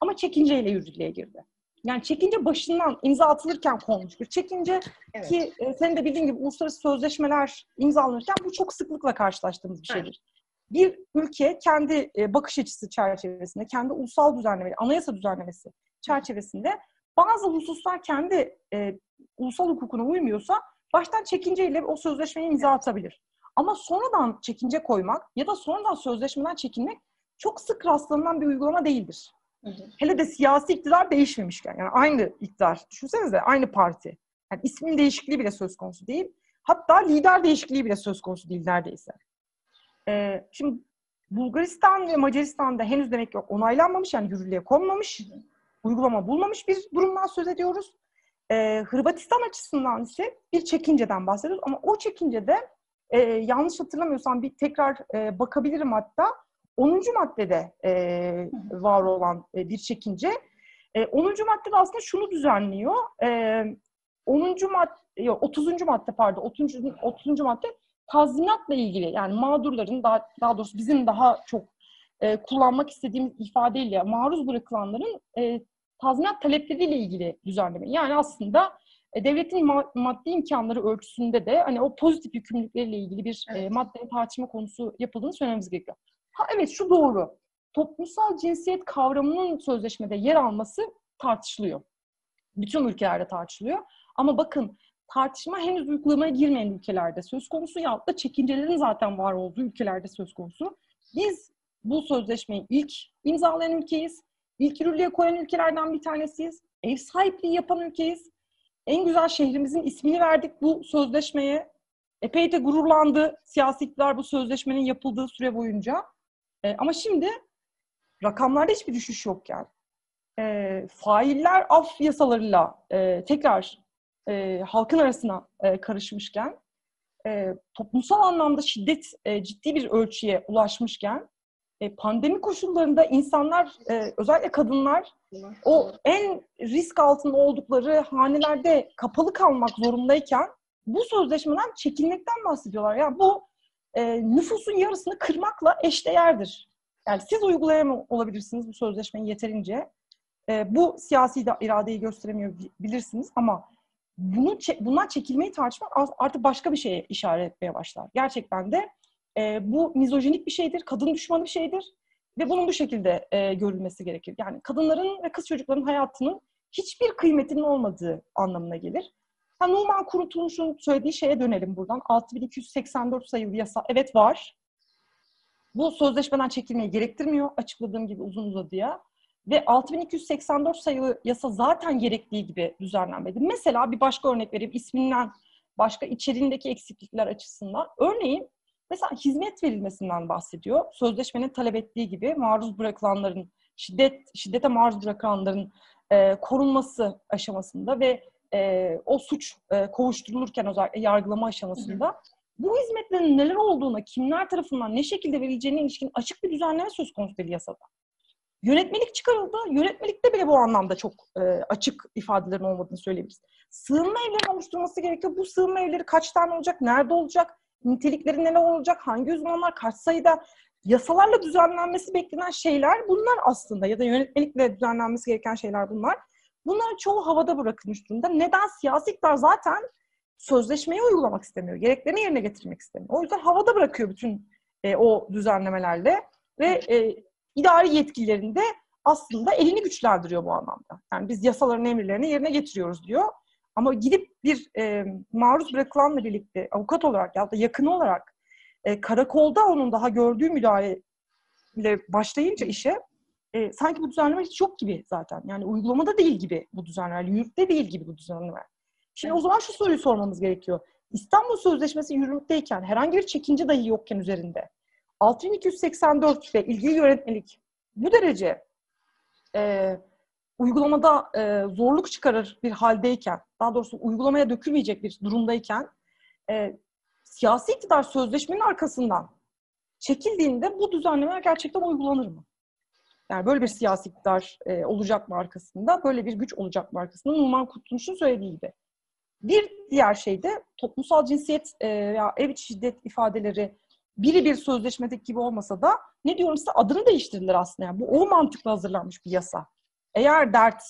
ama çekinceyle yürürlüğe girdi. Yani çekince başından imza atılırken konmuş bir çekince Evet. ki e, senin de bildiğin gibi uluslararası sözleşmeler imzalanırken bu çok sıklıkla karşılaştığımız bir Evet. şeydir. Bir ülke kendi e, bakış açısı çerçevesinde, kendi ulusal düzenleme, anayasa düzenlemesi çerçevesinde bazı hususlar kendi e, ulusal hukukuna uymuyorsa baştan çekinceyle o sözleşmeyi imza atabilir. Ama sonradan çekince koymak ya da sonradan sözleşmeden çekinmek çok sık rastlanılan bir uygulama değildir. Hı hı. Hele de siyasi iktidar değişmemişken. Yani aynı iktidar. Düşünsenize aynı parti. Yani ismin değişikliği bile söz konusu değil. Hatta lider değişikliği bile söz konusu değil neredeyse. Ee, şimdi Bulgaristan ve Macaristan'da henüz demek ki onaylanmamış yani yürürlüğe konmamış, uygulama bulmamış bir durumdan söz ediyoruz. Ee, Hırvatistan açısından ise bir çekinceden bahsediyoruz ama o çekincede e, yanlış hatırlamıyorsam bir tekrar e, bakabilirim hatta 10. maddede e, var olan e, bir çekince. E, 10. maddede aslında şunu düzenliyor. E, 10. madde, yok 30. madde pardon 30. 30. madde tazminatla ilgili yani mağdurların daha, daha doğrusu bizim daha çok e, kullanmak istediğimiz ifadeyle maruz bırakılanların e, tazminat talepleriyle ilgili düzenleme. Yani aslında e, devletin ma- maddi imkanları ölçüsünde de hani o pozitif yükümlülükleriyle ilgili bir e, Evet. maddenin tartışma konusu yapıldığını söylememiz gerekiyor. Ha evet şu doğru. Toplumsal cinsiyet kavramının sözleşmede yer alması tartışılıyor. Bütün ülkelerde tartışılıyor. Ama bakın tartışma henüz uygulamaya girmeyen ülkelerde söz konusu ya da çekincelerin zaten var olduğu ülkelerde söz konusu. Biz bu sözleşmeyi ilk imzalayan ülkeyiz. İlk yürürlüğe koyan ülkelerden bir tanesiyiz. Ev sahipliği yapan ülkeyiz. En güzel şehrimizin ismini verdik bu sözleşmeye. epey de gururlandı siyasi iktidar bu sözleşmenin yapıldığı süre boyunca. E, ama şimdi rakamlarda hiçbir düşüş yok yani. E, failler af yasalarıyla e, tekrar e, halkın arasına e, karışmışken, e, toplumsal anlamda şiddet e, ciddi bir ölçüye ulaşmışken, e, pandemi koşullarında insanlar, e, özellikle kadınlar, o en risk altında oldukları hanelerde kapalı kalmak zorundayken bu sözleşmeden çekilmekten bahsediyorlar. Yani bu e, nüfusun yarısını kırmakla eşdeğerdir. Yani siz uygulayamıyor olabilirsiniz bu sözleşmeyi yeterince. Bu siyasi de iradeyi gösteremiyor bilirsiniz ama bunu bundan çekilmeyi tartışmak artık başka bir şeye işaret etmeye başlar. Gerçekten de e, bu mizojinik bir şeydir, kadın düşmanı bir şeydir ve bunun bu şekilde e, görülmesi gerekir. Yani kadınların ve kız çocukların hayatının hiçbir kıymetinin olmadığı anlamına gelir. Ha, Numan Kurutulmuş'un söylediği şeye dönelim buradan. 6284 sayılı yasa evet var. Bu sözleşmeden çekilmeyi gerektirmiyor açıkladığım gibi uzun uzadıya. Ve 6284 sayılı yasa zaten gerektiği gibi düzenlenmedi. Mesela bir başka örnek vereyim isminden başka içeriğindeki eksiklikler açısından. Örneğin mesela hizmet verilmesinden bahsediyor. Sözleşmenin talep ettiği gibi maruz bırakılanların, şiddet şiddete maruz bırakılanların e, korunması aşamasında ve e, o suç e, kovuşturulurken özellikle yargılama aşamasında hı hı. bu hizmetlerin neler olduğuna, kimler tarafından ne şekilde verileceğine ilişkin açık bir düzenleme söz konusu değil yasada. Yönetmelik çıkarıldı. Yönetmelikte bile bu anlamda çok e, açık ifadelerin olmadığını söyleyebiliriz. Sığınma evleri oluşturması gerekiyor. Bu sığınma evleri kaç tane olacak, nerede olacak, nitelikleri neler olacak, hangi uzmanlar, kaç sayıda, yasalarla düzenlenmesi beklenen şeyler bunlar aslında ya da yönetmelikle düzenlenmesi gereken şeyler bunlar. Bunların çoğu havada bırakılmış durumda. Neden? Siyasi iktidar zaten sözleşmeyi uygulamak istemiyor. Gereklerini yerine getirmek istemiyor. O yüzden havada bırakıyor bütün e, o düzenlemelerle ve e, idari yetkilerinde aslında elini güçlendiriyor bu anlamda. Yani biz yasaların emirlerini yerine getiriyoruz diyor. Ama gidip bir e, maruz bırakılanla birlikte avukat olarak ya da yakın olarak e, karakolda onun daha gördüğü müdahale başlayınca işe e, sanki bu düzenleme hiç yok gibi zaten. Yani uygulamada değil gibi bu düzenleme, yürürlükte değil gibi bu düzenleme. Şimdi o zaman şu soruyu sormamız gerekiyor. İstanbul Sözleşmesi yürürlükteyken, herhangi bir çekince dahi yokken üzerinde, 6284 ve ilgili yönetmelik bu derece e, uygulamada e, zorluk çıkarır bir haldeyken, daha doğrusu uygulamaya dökülmeyecek bir durumdayken, e, siyasi iktidar sözleşmenin arkasından çekildiğinde bu düzenlemeler gerçekten uygulanır mı? Yani böyle bir siyasi iktidar e, olacak mı arkasında, böyle bir güç olacak mı arkasında Numan Kurtulmuş'un söylediği gibi. Bir diğer şey de toplumsal cinsiyet e, veya ev içi şiddet ifadeleri biri bir sözleşmedeki gibi olmasa da ne diyorum size adını değiştirdiler aslında. Yani bu o mantıkla hazırlanmış bir yasa. Eğer dert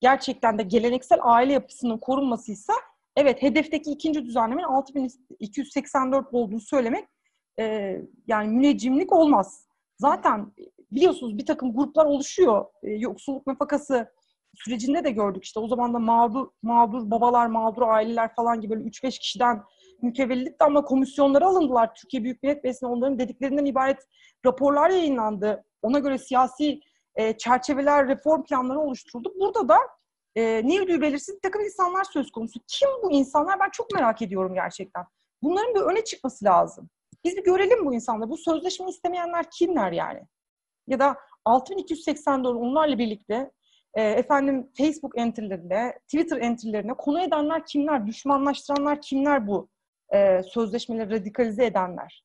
gerçekten de geleneksel aile yapısının korunmasıysa evet hedefteki ikinci düzenlemenin 6284 olduğunu söylemek e, yani müneccimlik olmaz. Zaten biliyorsunuz bir takım gruplar oluşuyor. E, yoksulluk nafakası sürecinde de gördük işte. O zaman da mağdur, mağdur babalar, mağdur aileler falan gibi böyle 3-5 kişiden mütevellitti ama komisyonlara alındılar. Türkiye Büyük Millet Meclisi'ne onların dediklerinden ibaret raporlar yayınlandı. Ona göre siyasi e, çerçeveler, reform planları oluşturuldu. Burada da e, ne ödüğü belirsiz bir takım insanlar söz konusu. Kim bu insanlar? Ben çok merak ediyorum gerçekten. Bunların bir öne çıkması lazım. Biz bir görelim bu insanları. Bu sözleşme istemeyenler kimler yani? Ya da 6284 onlarla birlikte e, efendim Facebook entry'lerine, Twitter entry'lerine konu edenler kimler? Düşmanlaştıranlar kimler bu? e, sözleşmeleri radikalize edenler.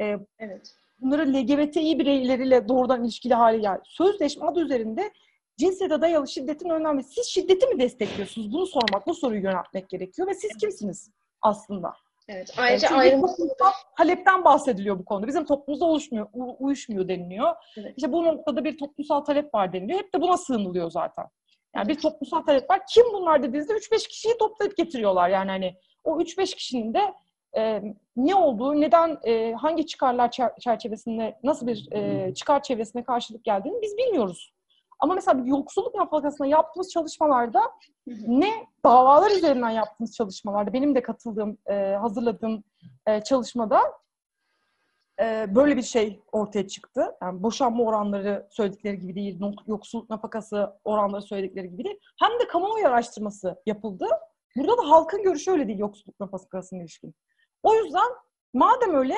E, evet. Bunları LGBTİ bireyleriyle doğrudan ilişkili hale geldi. Sözleşme adı üzerinde cinsiyete dayalı şiddetin önlenmesi. Siz şiddeti mi destekliyorsunuz? Bunu sormak, bu soruyu yöneltmek gerekiyor. Ve siz kimsiniz aslında? Evet. Ayrıca yani ayrım... talepten bahsediliyor bu konuda. Bizim toplumumuzda oluşmuyor, uyuşmuyor deniliyor. Evet. İşte bu noktada bir toplumsal talep var deniliyor. Hep de buna sığınılıyor zaten. Yani bir toplumsal talep var. Kim bunlar dediğinizde 3-5 kişiyi toplayıp getiriyorlar. Yani hani o 3-5 kişinin de e, ne olduğu, neden, e, hangi çıkarlar çerçevesinde, nasıl bir e, çıkar çevresine karşılık geldiğini biz bilmiyoruz. Ama mesela bir yoksulluk nafakasına yaptığımız çalışmalarda ne davalar üzerinden yaptığımız çalışmalarda, benim de katıldığım, e, hazırladığım e, çalışmada e, böyle bir şey ortaya çıktı. Yani boşanma oranları söyledikleri gibi değil, yoksulluk nafakası oranları söyledikleri gibi değil. Hem de kamuoyu araştırması yapıldı. Burada da halkın görüşü öyle değil yoksulluk nafakasına ilişkin. O yüzden madem öyle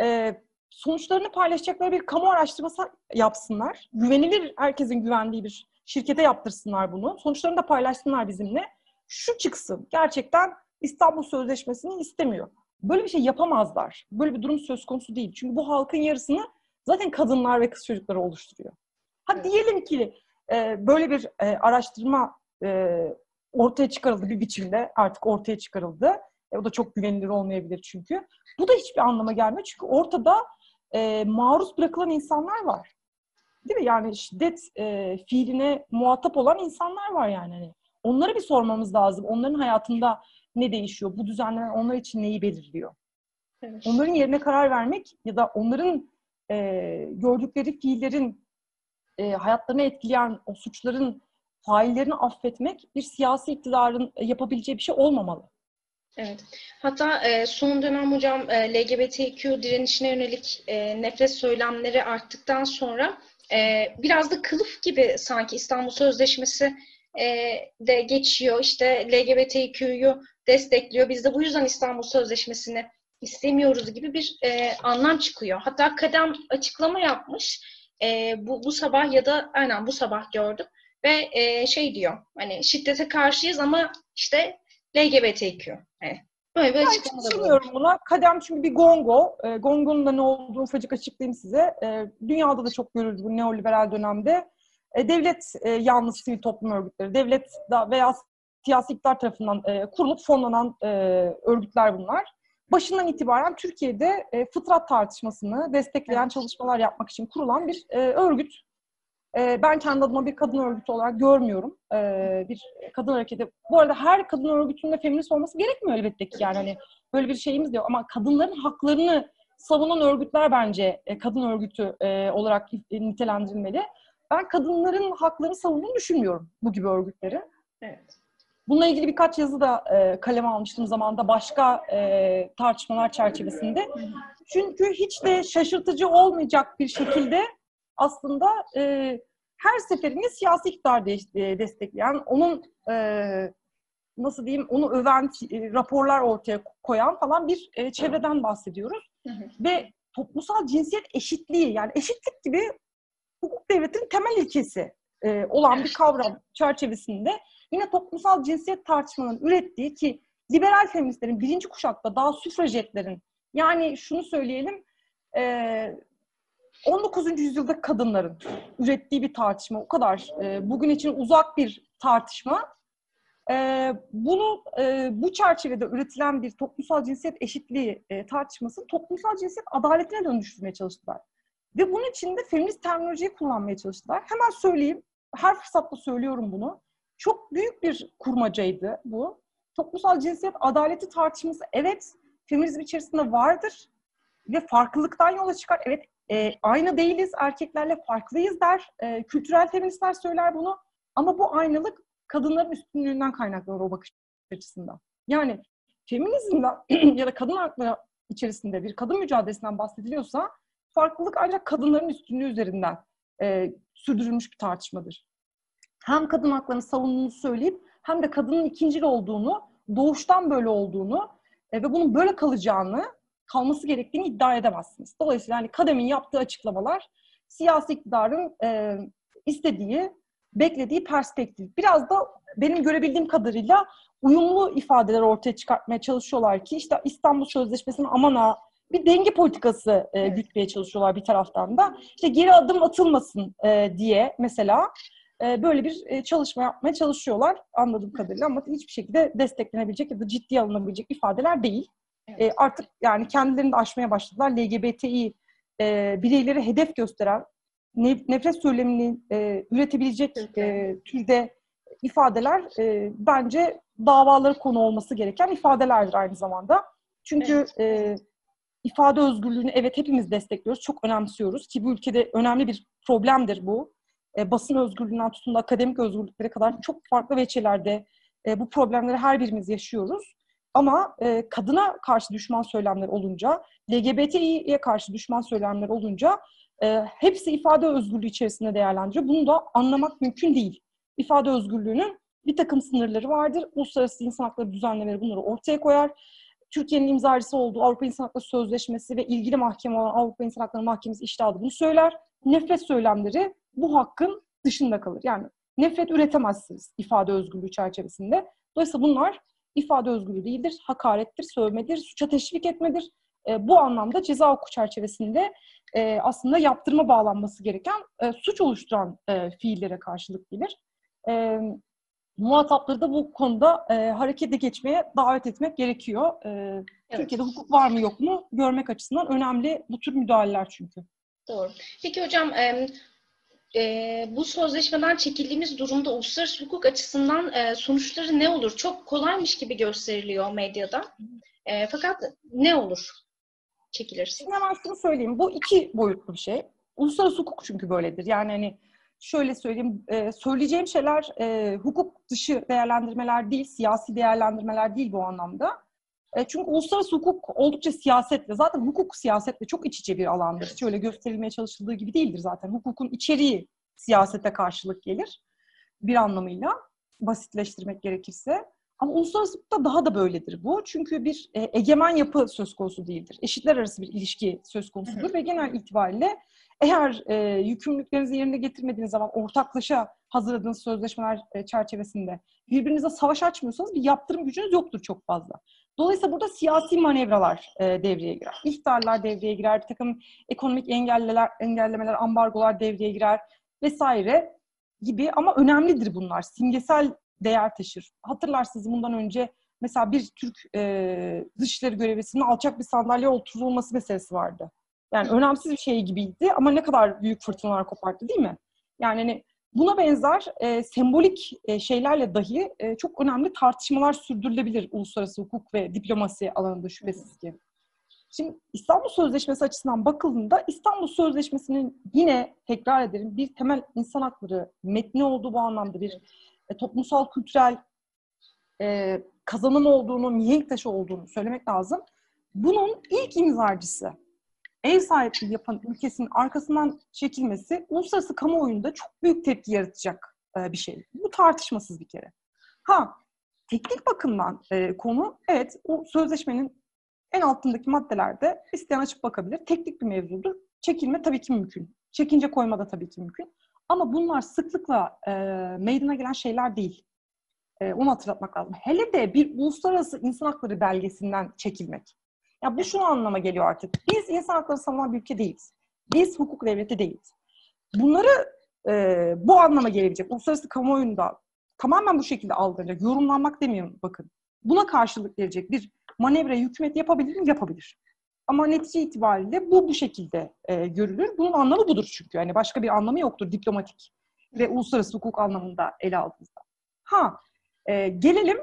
e, sonuçlarını paylaşacakları bir kamu araştırması yapsınlar. Güvenilir, herkesin güvendiği bir şirkete yaptırsınlar bunu. Sonuçlarını da paylaşsınlar bizimle. Şu çıksın. Gerçekten İstanbul Sözleşmesi'ni istemiyor. Böyle bir şey yapamazlar. Böyle bir durum söz konusu değil. Çünkü bu halkın yarısını zaten kadınlar ve kız çocukları oluşturuyor. Ha diyelim ki e, böyle bir e, araştırma e, ortaya çıkarıldı bir biçimde. Artık ortaya çıkarıldı. E, o da çok güvenilir olmayabilir çünkü. Bu da hiçbir anlama gelmiyor. Çünkü ortada e, maruz bırakılan insanlar var. Değil mi? Yani şiddet e, fiiline muhatap olan insanlar var yani. Hani onları bir sormamız lazım. Onların hayatında ne değişiyor? Bu düzenlemen onlar için neyi belirliyor? Evet. Onların yerine karar vermek ya da onların e, gördükleri fiillerin e, hayatlarını etkileyen o suçların faillerini affetmek bir siyasi iktidarın yapabileceği bir şey olmamalı. Evet. Hatta e, son dönem hocam e, LGBTQ direnişine yönelik e, nefret söylemleri arttıktan sonra e, biraz da kılıf gibi sanki İstanbul Sözleşmesi e, de geçiyor. İşte LGBTQ'yu destekliyor. Biz de bu yüzden İstanbul Sözleşmesi'ni istemiyoruz gibi bir e, anlam çıkıyor. Hatta Kadem açıklama yapmış. E, bu, bu sabah ya da aynen bu sabah gördüm. Ve e, şey diyor hani şiddete karşıyız ama işte LGBTQ. Evet. Böyle bir açıklama buna. Kadem çünkü bir gongo. E, gongonun da ne olduğunu ufacık açıklayayım size. E, dünyada da çok görülür bu neoliberal dönemde. E, devlet e, yanlısı sivil toplum örgütleri, devlet da veya siyasi iktidar tarafından e, kurulup fonlanan e, örgütler bunlar. Başından itibaren Türkiye'de e, fıtrat tartışmasını destekleyen evet. çalışmalar yapmak için kurulan bir e, örgüt. E, ben kendi adıma bir kadın örgütü olarak görmüyorum. E, bir kadın hareketi. Bu arada her kadın örgütünde feminist olması gerekmiyor elbette ki yani hani böyle bir şeyimiz yok ama kadınların haklarını savunan örgütler bence e, kadın örgütü e, olarak nitelendirilmeli. Ben kadınların haklarını savunduğunu düşünmüyorum bu gibi örgütleri. Evet. Bununla ilgili birkaç yazı da e, kaleme almıştım zamanda başka e, tartışmalar çerçevesinde. Çünkü hiç de şaşırtıcı olmayacak bir şekilde aslında e, her seferinde siyasi iktidar de, e, destekleyen, onun e, nasıl diyeyim, onu öven e, raporlar ortaya koyan falan bir e, çevreden bahsediyoruz. Hı hı. Ve toplumsal cinsiyet eşitliği yani eşitlik gibi hukuk devletinin temel ilkesi e, olan bir kavram çerçevesinde yine toplumsal cinsiyet tartışmalarının ürettiği ki liberal feministlerin birinci kuşakta daha süfrajetlerin yani şunu söyleyelim e, 19. yüzyılda kadınların ürettiği bir tartışma o kadar e, bugün için uzak bir tartışma. E, bunu e, bu çerçevede üretilen bir toplumsal cinsiyet eşitliği e, tartışmasını toplumsal cinsiyet adaletine dönüştürmeye çalıştılar. Ve bunun için de feminist terminolojiyi kullanmaya çalıştılar. Hemen söyleyeyim, her fırsatta söylüyorum bunu. Çok büyük bir kurmacaydı bu. Toplumsal cinsiyet adaleti tartışması evet feminizm içerisinde vardır ve farklılıktan yola çıkar. Evet e, aynı değiliz, erkeklerle farklıyız der. E, kültürel feministler söyler bunu. Ama bu aynılık kadınların üstünlüğünden kaynaklanır o bakış açısından. Yani feminizmde ya da kadın hakları içerisinde bir kadın mücadelesinden bahsediliyorsa farklılık ancak kadınların üstünlüğü üzerinden e, sürdürülmüş bir tartışmadır. Hem kadın haklarını savunduğunu söyleyip hem de kadının ikincil olduğunu, doğuştan böyle olduğunu e, ve bunun böyle kalacağını, kalması gerektiğini iddia edemezsiniz. Dolayısıyla yani Kadem'in yaptığı açıklamalar siyasi iktidarın e, istediği, beklediği perspektif. Biraz da benim görebildiğim kadarıyla uyumlu ifadeler ortaya çıkartmaya çalışıyorlar ki işte İstanbul Sözleşmesi'nin amana bir denge politikası e, gütmeye çalışıyorlar bir taraftan da. İşte geri adım atılmasın e, diye mesela e, böyle bir e, çalışma yapmaya çalışıyorlar anladığım kadarıyla ama hiçbir şekilde desteklenebilecek ya da ciddiye alınabilecek ifadeler değil. Evet. E, artık yani kendilerini de aşmaya başladılar. LGBTİ e, bireyleri hedef gösteren nefret söylemini e, üretebilecek e, türde ifadeler e, bence davaları konu olması gereken ifadelerdir aynı zamanda. Çünkü evet. e, ifade özgürlüğünü evet hepimiz destekliyoruz, çok önemsiyoruz ki bu ülkede önemli bir problemdir bu. E, basın özgürlüğünden tutun da akademik özgürlüklere kadar çok farklı veçelerde e, bu problemleri her birimiz yaşıyoruz. Ama e, kadına karşı düşman söylemler olunca, LGBTİ'ye karşı düşman söylemler olunca e, hepsi ifade özgürlüğü içerisinde değerlendiriyor. Bunu da anlamak mümkün değil. İfade özgürlüğünün bir takım sınırları vardır. Uluslararası insan hakları düzenlemeleri bunları ortaya koyar Türkiye'nin imzacısı olduğu Avrupa İnsan Hakları Sözleşmesi ve ilgili mahkeme olan Avrupa İnsan Hakları Mahkemesi iştahadı bunu söyler. Nefret söylemleri bu hakkın dışında kalır. Yani nefret üretemezsiniz ifade özgürlüğü çerçevesinde. Dolayısıyla bunlar ifade özgürlüğü değildir, hakarettir, sövmedir, suça teşvik etmedir. E, bu anlamda ceza hukuku çerçevesinde e, aslında yaptırma bağlanması gereken e, suç oluşturan e, fiillere karşılık gelir. E, muhatapları da bu konuda e, harekete geçmeye davet etmek gerekiyor. E, evet. Türkiye'de hukuk var mı yok mu görmek açısından önemli bu tür müdahaleler çünkü. Doğru. Peki hocam e, bu sözleşmeden çekildiğimiz durumda uluslararası hukuk açısından e, sonuçları ne olur? Çok kolaymış gibi gösteriliyor medyada. E, fakat ne olur çekilirse? Hemen şunu söyleyeyim. Bu iki boyutlu bir şey. Uluslararası hukuk çünkü böyledir. Yani hani şöyle söyleyeyim, e, söyleyeceğim şeyler e, hukuk dışı değerlendirmeler değil, siyasi değerlendirmeler değil bu anlamda. E, çünkü uluslararası hukuk oldukça siyasetle, zaten hukuk siyasetle çok iç içe bir alandır. Hiç öyle gösterilmeye çalışıldığı gibi değildir zaten. Hukukun içeriği siyasete karşılık gelir bir anlamıyla, basitleştirmek gerekirse. Ama uluslararası hukukta daha da böyledir bu. Çünkü bir e, egemen yapı söz konusu değildir. Eşitler arası bir ilişki söz konusudur ve genel itibariyle eğer e, yükümlülüklerinizi yerine getirmediğiniz zaman ortaklaşa hazırladığınız sözleşmeler e, çerçevesinde birbirinize savaş açmıyorsanız bir yaptırım gücünüz yoktur çok fazla. Dolayısıyla burada siyasi manevralar e, devreye girer. İhtarlar devreye girer, bir takım ekonomik engelleler, engellemeler, ambargolar devreye girer vesaire gibi ama önemlidir bunlar. Simgesel değer taşır. Hatırlarsınız bundan önce mesela bir Türk e, dışişleri görevlisinin alçak bir sandalye oturulması meselesi vardı. Yani önemsiz bir şey gibiydi ama ne kadar büyük fırtınalar koparttı değil mi? Yani hani buna benzer e, sembolik e, şeylerle dahi e, çok önemli tartışmalar sürdürülebilir uluslararası hukuk ve diplomasi alanında şüphesiz ki. Şimdi İstanbul Sözleşmesi açısından bakıldığında İstanbul Sözleşmesi'nin yine tekrar ederim bir temel insan hakları metni olduğu bu anlamda bir e, toplumsal kültürel e, kazanım olduğunu, mihenk taşı olduğunu söylemek lazım. Bunun ilk imzacısı ev sahipliği yapan ülkesinin arkasından çekilmesi uluslararası kamuoyunda çok büyük tepki yaratacak e, bir şey. Bu tartışmasız bir kere. Ha, teknik bakımdan e, konu, evet o sözleşmenin en altındaki maddelerde isteyen açıp bakabilir. Teknik bir mevzudur. Çekilme tabii ki mümkün. Çekince koyma da tabii ki mümkün. Ama bunlar sıklıkla e, meydana gelen şeyler değil. E, onu hatırlatmak lazım. Hele de bir uluslararası insan hakları belgesinden çekilmek. Ya bu şunu anlama geliyor artık. Biz insan hakları savunan bir ülke değiliz. Biz hukuk devleti değiliz. Bunları e, bu anlama gelebilecek. Uluslararası kamuoyunda tamamen bu şekilde algılanacak. Yorumlanmak demiyorum bakın. Buna karşılık gelecek bir manevra hükümet yapabilir mi? Yapabilir. Ama netice itibariyle bu bu şekilde e, görülür. Bunun anlamı budur çünkü. Yani başka bir anlamı yoktur diplomatik ve uluslararası hukuk anlamında ele aldığımızda. Ha, e, gelelim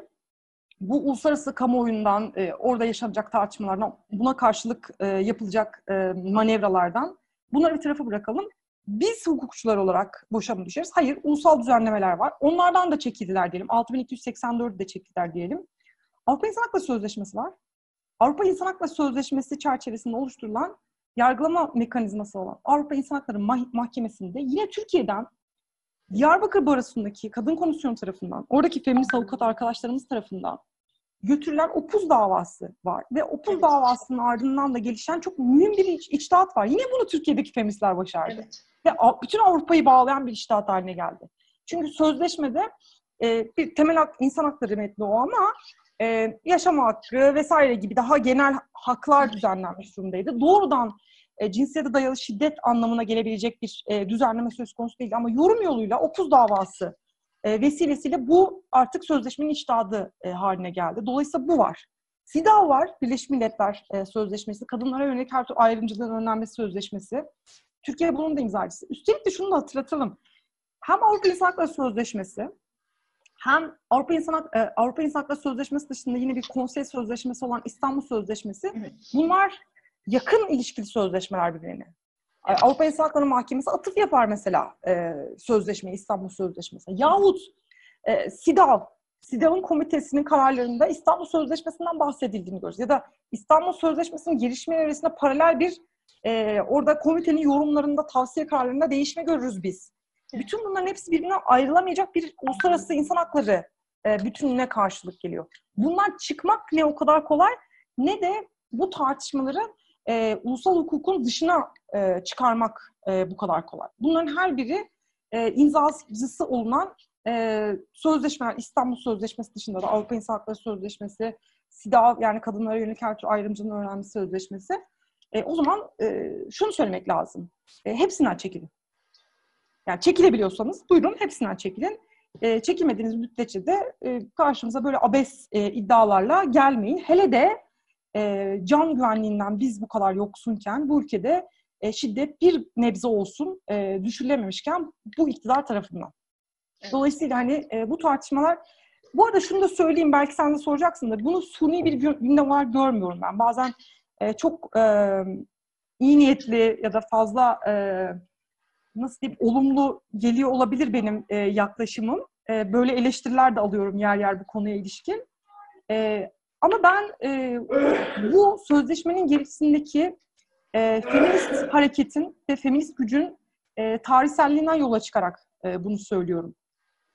bu uluslararası kamuoyundan, e, orada yaşanacak tartışmalardan, buna karşılık e, yapılacak e, manevralardan bunları bir tarafa bırakalım. Biz hukukçular olarak boşa mı düşeriz? Hayır, ulusal düzenlemeler var. Onlardan da çekildiler diyelim. 6284'ü de çekildiler diyelim. Avrupa İnsan Hakları Sözleşmesi var. Avrupa İnsan Hakları Sözleşmesi çerçevesinde oluşturulan yargılama mekanizması olan Avrupa İnsan Hakları Mahkemesi'nde yine Türkiye'den Diyarbakır Barosu'ndaki kadın komisyonu tarafından, oradaki feminist avukat arkadaşlarımız tarafından götürülen Opuz davası var. Ve Opuz evet. davasının ardından da gelişen çok mühim bir iç, içtihat var. Yine bunu Türkiye'deki feministler başardı. Evet. Ve bütün Avrupa'yı bağlayan bir içtihat haline geldi. Çünkü sözleşmede e, bir temel hak, insan hakları metni o ama e, yaşam hakkı vesaire gibi daha genel haklar düzenlenmiş durumdaydı. Doğrudan e, cinsiyete dayalı şiddet anlamına gelebilecek bir e, düzenleme söz konusu değil ama yorum yoluyla Opuz davası e, vesilesiyle bu artık sözleşmenin içtihadı e, haline geldi. Dolayısıyla bu var. SİDA var, Birleşmiş Milletler e, Sözleşmesi, Kadınlara Yönelik Her Türlü Ayrımcılığın Önlenmesi Sözleşmesi. Türkiye bunun da imzacısı. Üstelik de şunu da hatırlatalım. Hem Avrupa İnsan Hakları Sözleşmesi hem Avrupa İnsan, Avrupa İnsan Hakları Sözleşmesi dışında yine bir konsey sözleşmesi olan İstanbul Sözleşmesi. Evet. Bunlar yakın ilişkili sözleşmeler birbirine. Avrupa İnsan Hakları Mahkemesi atıf yapar mesela e, sözleşme, İstanbul Sözleşmesi. Yahut e, SİDAV, SİDAV'ın komitesinin kararlarında İstanbul Sözleşmesi'nden bahsedildiğini görüyoruz. Ya da İstanbul Sözleşmesi'nin gelişmeleri arasında paralel bir e, orada komitenin yorumlarında, tavsiye kararlarında değişme görürüz biz. Bütün bunların hepsi birbirine ayrılamayacak bir uluslararası insan hakları e, bütününe karşılık geliyor. Bunlar çıkmak ne o kadar kolay ne de bu tartışmaları e, ulusal hukukun dışına e, çıkarmak e, bu kadar kolay. Bunların her biri e, imzacısı olunan e, sözleşmeler, İstanbul Sözleşmesi dışında da Avrupa İnsan Hakları Sözleşmesi, SİDA yani kadınlara yönelik her tür ayrımcılığın önlenmesi sözleşmesi. E, o zaman e, şunu söylemek lazım. E, hepsinden çekilin. Yani çekilebiliyorsanız buyurun hepsinden çekilin. E, çekilmediğiniz müddetçe de e, karşımıza böyle abes e, iddialarla gelmeyin. Hele de e, can güvenliğinden biz bu kadar yoksunken bu ülkede e, şiddet bir nebze olsun e, düşürülememişken bu iktidar tarafından. Dolayısıyla hani e, bu tartışmalar bu arada şunu da söyleyeyim belki sen de soracaksındır. Bunu suni bir gündem var görmüyorum ben. Bazen e, çok e, iyi niyetli ya da fazla e, nasıl diyeyim olumlu geliyor olabilir benim e, yaklaşımım. E, böyle eleştiriler de alıyorum yer yer bu konuya ilişkin. E, ama ben e, bu sözleşmenin gerisindeki e, feminist hareketin ve feminist gücün e, tarihselliğinden yola çıkarak e, bunu söylüyorum.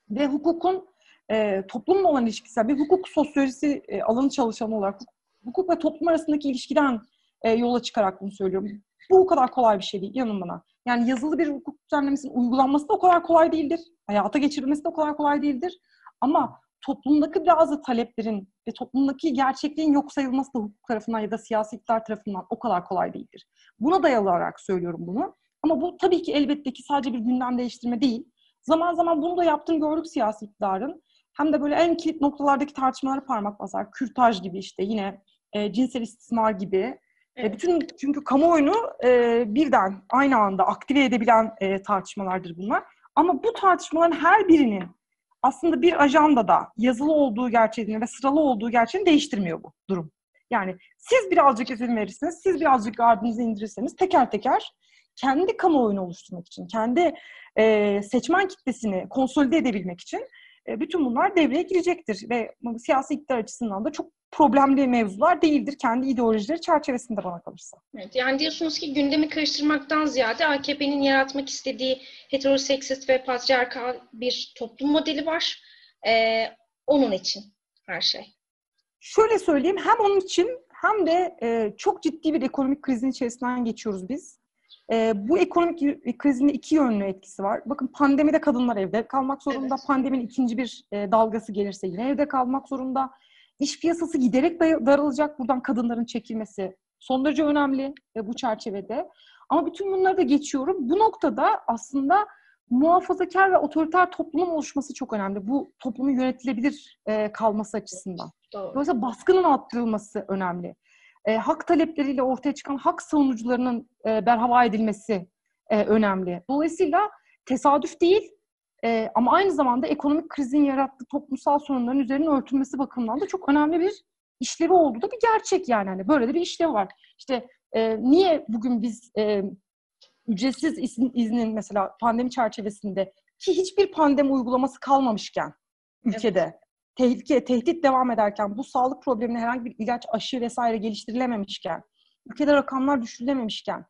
Ve hukukun e, toplumla olan ilişkisi, bir hukuk sosyolojisi e, alanı çalışanı olarak hukuk ve toplum arasındaki ilişkiden e, yola çıkarak bunu söylüyorum. Bu o kadar kolay bir şey değil, inanın bana. Yani yazılı bir hukuk düzenlemesinin uygulanması da o kadar kolay değildir. Hayata geçirilmesi de o kadar kolay değildir. Ama toplumdaki bazı taleplerin ve toplumdaki gerçekliğin yok sayılması da hukuk tarafından ya da siyasi iktidar tarafından o kadar kolay değildir. Buna dayalı olarak söylüyorum bunu. Ama bu tabii ki elbette ki sadece bir gündem değiştirme değil. Zaman zaman bunu da yaptığını gördük siyasi iktidarın. Hem de böyle en kilit noktalardaki tartışmalara parmak basar. Kürtaj gibi işte yine e, cinsel istismar gibi. E, evet. E, bütün çünkü kamuoyunu e, birden aynı anda aktive edebilen e, tartışmalardır bunlar. Ama bu tartışmaların her birinin aslında bir ajandada yazılı olduğu gerçeğini ve sıralı olduğu gerçeğini değiştirmiyor bu durum. Yani siz birazcık izin verirseniz, siz birazcık gardınızı indirirseniz teker teker kendi kamuoyunu oluşturmak için, kendi e, seçmen kitlesini konsolide edebilmek için bütün bunlar devreye girecektir. Ve siyasi iktidar açısından da çok problemli mevzular değildir kendi ideolojileri çerçevesinde bana kalırsa. Evet, yani diyorsunuz ki gündemi karıştırmaktan ziyade AKP'nin yaratmak istediği heteroseksist ve patriarkal bir toplum modeli var. Ee, onun için her şey. Şöyle söyleyeyim, hem onun için hem de e, çok ciddi bir ekonomik krizin içerisinden geçiyoruz biz. E, bu ekonomik krizin iki yönlü etkisi var. Bakın pandemide kadınlar evde kalmak zorunda. Evet. Pandeminin ikinci bir e, dalgası gelirse yine evde kalmak zorunda. İş piyasası giderek daralacak. Buradan kadınların çekilmesi son derece önemli e, bu çerçevede. Ama bütün bunları da geçiyorum. Bu noktada aslında muhafazakar ve otoriter toplumun oluşması çok önemli. Bu toplumun yönetilebilir e, kalması açısından. Doğru. Dolayısıyla baskının arttırılması önemli e, hak talepleriyle ortaya çıkan hak savunucularının e, berhava edilmesi e, önemli. Dolayısıyla tesadüf değil e, ama aynı zamanda ekonomik krizin yarattığı toplumsal sorunların üzerinin örtülmesi bakımından da çok önemli bir işlevi olduğu da bir gerçek yani. Hani böyle de bir işlev var. İşte e, niye bugün biz e, ücretsiz izin, iznin mesela pandemi çerçevesinde ki hiçbir pandemi uygulaması kalmamışken ülkede evet tehlike, tehdit devam ederken, bu sağlık problemine herhangi bir ilaç, aşı vesaire geliştirilememişken, ülkede rakamlar düşürülememişken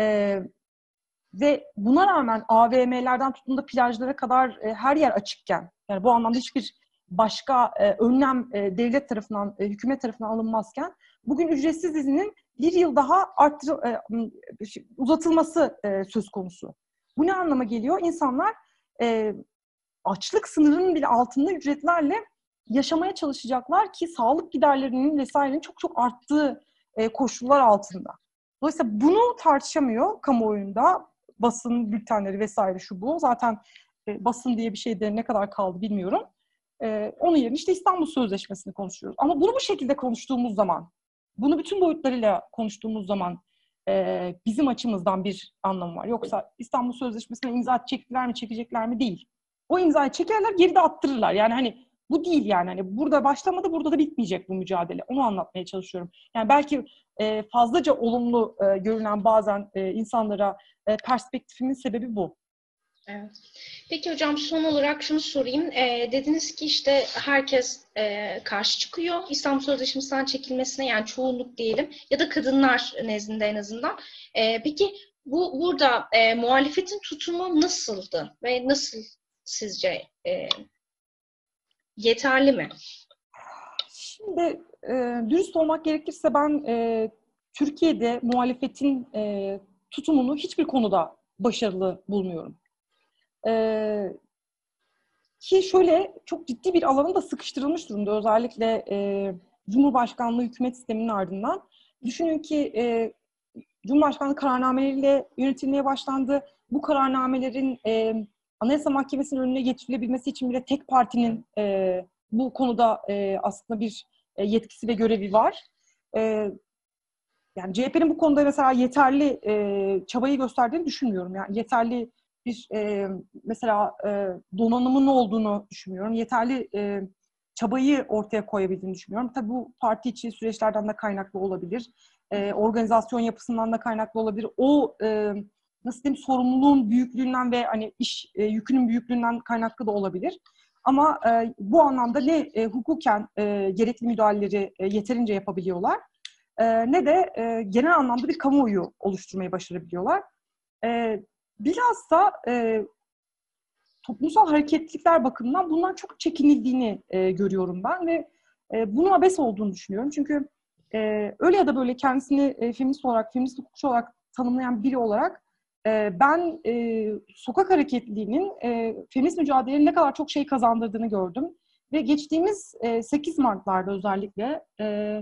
e, ve buna rağmen AVM'lerden tutun da plajlara kadar e, her yer açıkken, yani bu anlamda hiçbir başka e, önlem e, devlet tarafından, e, hükümet tarafından alınmazken, bugün ücretsiz izinin bir yıl daha arttır, e, uzatılması e, söz konusu. Bu ne anlama geliyor? İnsanlar e, açlık sınırının bile altında ücretlerle yaşamaya çalışacaklar ki sağlık giderlerinin vesairenin çok çok arttığı e, koşullar altında. Dolayısıyla bunu tartışamıyor kamuoyunda basın bültenleri vesaire şu bu. Zaten e, basın diye bir şey de ne kadar kaldı bilmiyorum. E, onun yerine işte İstanbul Sözleşmesi'ni konuşuyoruz. Ama bunu bu şekilde konuştuğumuz zaman, bunu bütün boyutlarıyla konuştuğumuz zaman bizim açımızdan bir anlamı var. Yoksa İstanbul Sözleşmesi'ne imza çektiler mi, çekecekler mi değil. O imzayı çekerler, geri de attırırlar. Yani hani bu değil yani. Hani burada başlamadı, burada da bitmeyecek bu mücadele. Onu anlatmaya çalışıyorum. Yani belki e, fazlaca olumlu e, görünen bazen e, insanlara e, perspektifimin sebebi bu. Evet. Peki hocam son olarak şunu sorayım. E, dediniz ki işte herkes e, karşı çıkıyor İstanbul Sözleşmesi'nden çekilmesine yani çoğunluk diyelim ya da kadınlar nezdinde en azından. E, peki bu burada e, muhalefetin tutumu nasıldı ve nasıl sizce e, yeterli mi? Şimdi e, dürüst olmak gerekirse ben e, Türkiye'de muhalefetin e, tutumunu hiçbir konuda başarılı bulmuyorum. E, ki şöyle çok ciddi bir alanı da sıkıştırılmış durumda özellikle e, Cumhurbaşkanlığı hükümet sisteminin ardından. Düşünün ki e, Cumhurbaşkanlığı kararnameleriyle yönetilmeye başlandı. Bu kararnamelerin e, Anayasa Mahkemesi'nin önüne getirilebilmesi için bile tek partinin e, bu konuda e, aslında bir e, yetkisi ve görevi var. E, yani CHP'nin bu konuda mesela yeterli e, çabayı gösterdiğini düşünmüyorum. Yani yeterli bir e, mesela e, donanımın olduğunu düşünmüyorum. Yeterli e, çabayı ortaya koyabildiğini düşünmüyorum. Tabii bu parti içi süreçlerden de kaynaklı olabilir. E, organizasyon yapısından da kaynaklı olabilir. O e, nasıl diyeyim sorumluluğun büyüklüğünden ve hani iş e, yükünün büyüklüğünden kaynaklı da olabilir. Ama e, bu anlamda ne e, hukuken e, gerekli müdahaleleri e, yeterince yapabiliyorlar e, ne de e, genel anlamda bir kamuoyu oluşturmayı başarabiliyorlar. E, biraz da e, toplumsal hareketlilikler bakımından bundan çok çekinildiğini e, görüyorum ben ve e, bunun abes olduğunu düşünüyorum. Çünkü e, öyle ya da böyle kendisini e, feminist olarak, feminist hukukçu olarak tanımlayan biri olarak ben e, sokak hareketliliğinin e, feminist mücadelenin ne kadar çok şey kazandırdığını gördüm. Ve geçtiğimiz e, 8 Mart'larda özellikle e,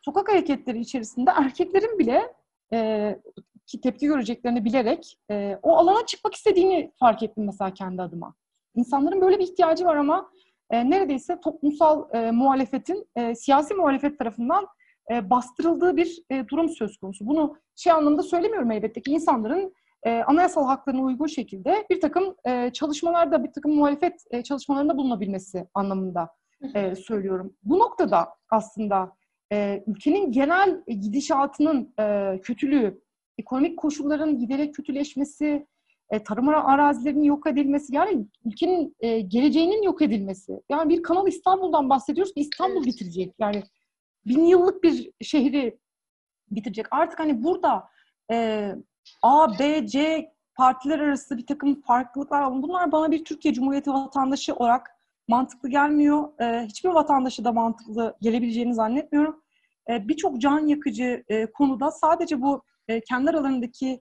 sokak hareketleri içerisinde erkeklerin bile e, ki tepki göreceklerini bilerek e, o alana çıkmak istediğini fark ettim mesela kendi adıma. İnsanların böyle bir ihtiyacı var ama e, neredeyse toplumsal e, muhalefetin e, siyasi muhalefet tarafından e, bastırıldığı bir e, durum söz konusu. Bunu şey anlamda söylemiyorum elbette ki insanların e, anayasal haklarına uygun şekilde bir takım e, çalışmalarda, bir takım muhalefet e, çalışmalarında bulunabilmesi anlamında e, söylüyorum. Bu noktada aslında e, ülkenin genel gidişatının e, kötülüğü, ekonomik koşulların giderek kötüleşmesi, e, tarım arazilerinin yok edilmesi, yani ülkenin e, geleceğinin yok edilmesi. Yani bir Kanal İstanbul'dan bahsediyoruz ki İstanbul bitirecek. Yani bin yıllık bir şehri bitirecek. Artık hani burada e, A, B, C partiler arası bir takım farklılıklar var. Bunlar bana bir Türkiye Cumhuriyeti vatandaşı olarak mantıklı gelmiyor. E, hiçbir vatandaşı da mantıklı gelebileceğini zannetmiyorum. E, Birçok can yakıcı e, konuda sadece bu e, kendi aralarındaki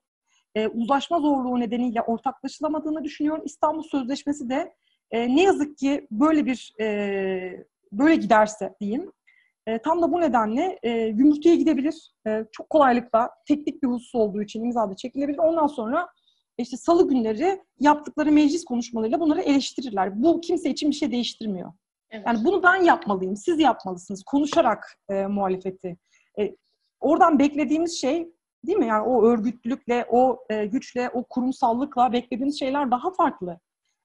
e, uzlaşma zorluğu nedeniyle ortaklaşılamadığını düşünüyorum. İstanbul Sözleşmesi de e, ne yazık ki böyle bir e, böyle giderse diyeyim. E, tam da bu nedenle e, gümrütüye gidebilir. E, çok kolaylıkla teknik bir husus olduğu için imzada çekilebilir. Ondan sonra işte salı günleri yaptıkları meclis konuşmalarıyla bunları eleştirirler. Bu kimse için bir şey değiştirmiyor. Evet. Yani bunu ben yapmalıyım, siz yapmalısınız. Konuşarak e, muhalefeti. E, oradan beklediğimiz şey değil mi? Yani o örgütlülükle, o e, güçle, o kurumsallıkla beklediğimiz şeyler daha farklı.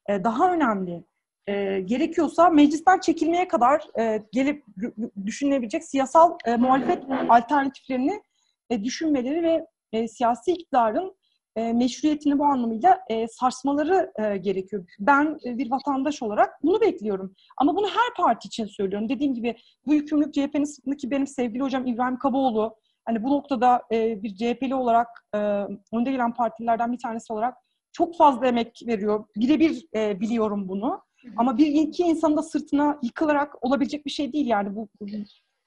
E, daha önemli. E, gerekiyorsa meclisten çekilmeye kadar e, gelip düşünülebilecek siyasal e, muhalefet alternatiflerini e, düşünmeleri ve e, siyasi iktidarın e, meşruiyetini bu anlamıyla e, sarsmaları e, gerekiyor. Ben e, bir vatandaş olarak bunu bekliyorum. Ama bunu her parti için söylüyorum. Dediğim gibi bu yükümlülük CHP'nin sırtındaki benim sevgili hocam İbrahim Kaboğlu, hani bu noktada e, bir CHP'li olarak e, önde gelen partilerden bir tanesi olarak çok fazla emek veriyor. Birebir e, biliyorum bunu. Ama bir iki insanın da sırtına yıkılarak olabilecek bir şey değil yani bu, bu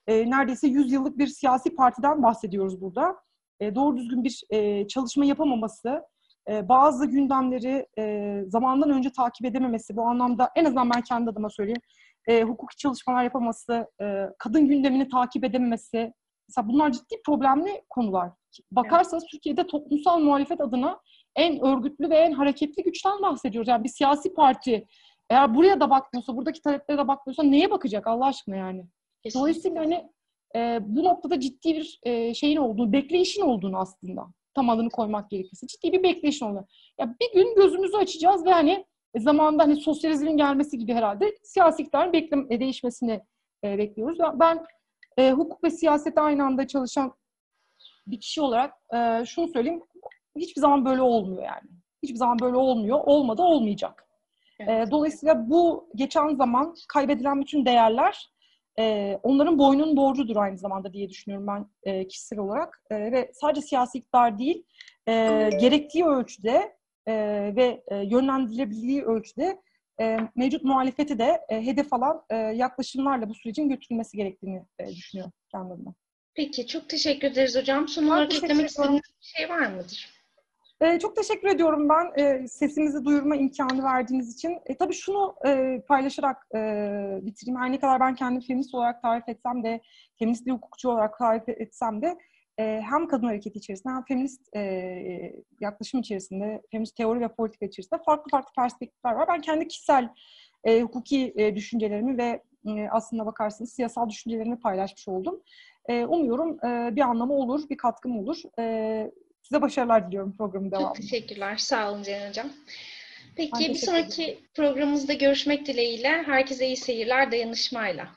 e, neredeyse 100 yıllık bir siyasi partiden bahsediyoruz burada e, doğru düzgün bir e, çalışma yapamaması, e, bazı gündemleri e, zamandan önce takip edememesi, bu anlamda en azından ben kendi adıma söyleyeyim, e, hukuki çalışmalar yapaması, e, kadın gündemini takip edememesi, mesela bunlar ciddi problemli konular. Bakarsanız evet. Türkiye'de toplumsal muhalefet adına en örgütlü ve en hareketli güçten bahsediyoruz. Yani bir siyasi parti eğer buraya da bakmıyorsa, buradaki taleplere de bakmıyorsa neye bakacak Allah aşkına yani? Kesinlikle. Dolayısıyla hani e, bu noktada ciddi bir e, şeyin olduğunu, bekleyişin olduğunu aslında tam adını koymak gerekirse ciddi bir bekleyişin olduğunu. Ya bir gün gözümüzü açacağız ve hani e, zamanında hani sosyalizmin gelmesi gibi herhalde siyasi iktidarın beklem e, değişmesini e, bekliyoruz. Ben e, hukuk ve siyasete aynı anda çalışan bir kişi olarak e, şunu söyleyeyim. Hiçbir zaman böyle olmuyor yani. Hiçbir zaman böyle olmuyor. Olmadı olmayacak. Evet. E, dolayısıyla bu geçen zaman kaybedilen bütün değerler e, onların boynun borcudur aynı zamanda diye düşünüyorum ben e, kişisel olarak. E, ve sadece siyasi iktidar değil, e, gerektiği ölçüde e, ve e, yönlendirilebildiği ölçüde e, mevcut muhalefeti de e, hedef alan e, yaklaşımlarla bu sürecin götürülmesi gerektiğini e, düşünüyorum kendimden. Peki, çok teşekkür ederiz hocam. Son olarak eklemek istediğiniz bir şey var mıdır? Ee, çok teşekkür ediyorum ben e, sesimizi duyurma imkanı verdiğiniz için. E, tabii şunu e, paylaşarak e, bitireyim. Her ne kadar ben kendimi feminist olarak tarif etsem de, feminist bir hukukçu olarak tarif etsem de e, hem kadın hareketi içerisinde hem feminist e, yaklaşım içerisinde, feminist teori ve politika içerisinde farklı farklı perspektifler var. Ben kendi kişisel e, hukuki e, düşüncelerimi ve e, aslında bakarsanız siyasal düşüncelerimi paylaşmış oldum. E, umuyorum e, bir anlamı olur, bir katkım olur. E, Size başarılar diliyorum programın Çok devamında. teşekkürler. Sağ olun Ceyhan Hocam. Peki bir sonraki programımızda görüşmek dileğiyle. Herkese iyi seyirler dayanışmayla.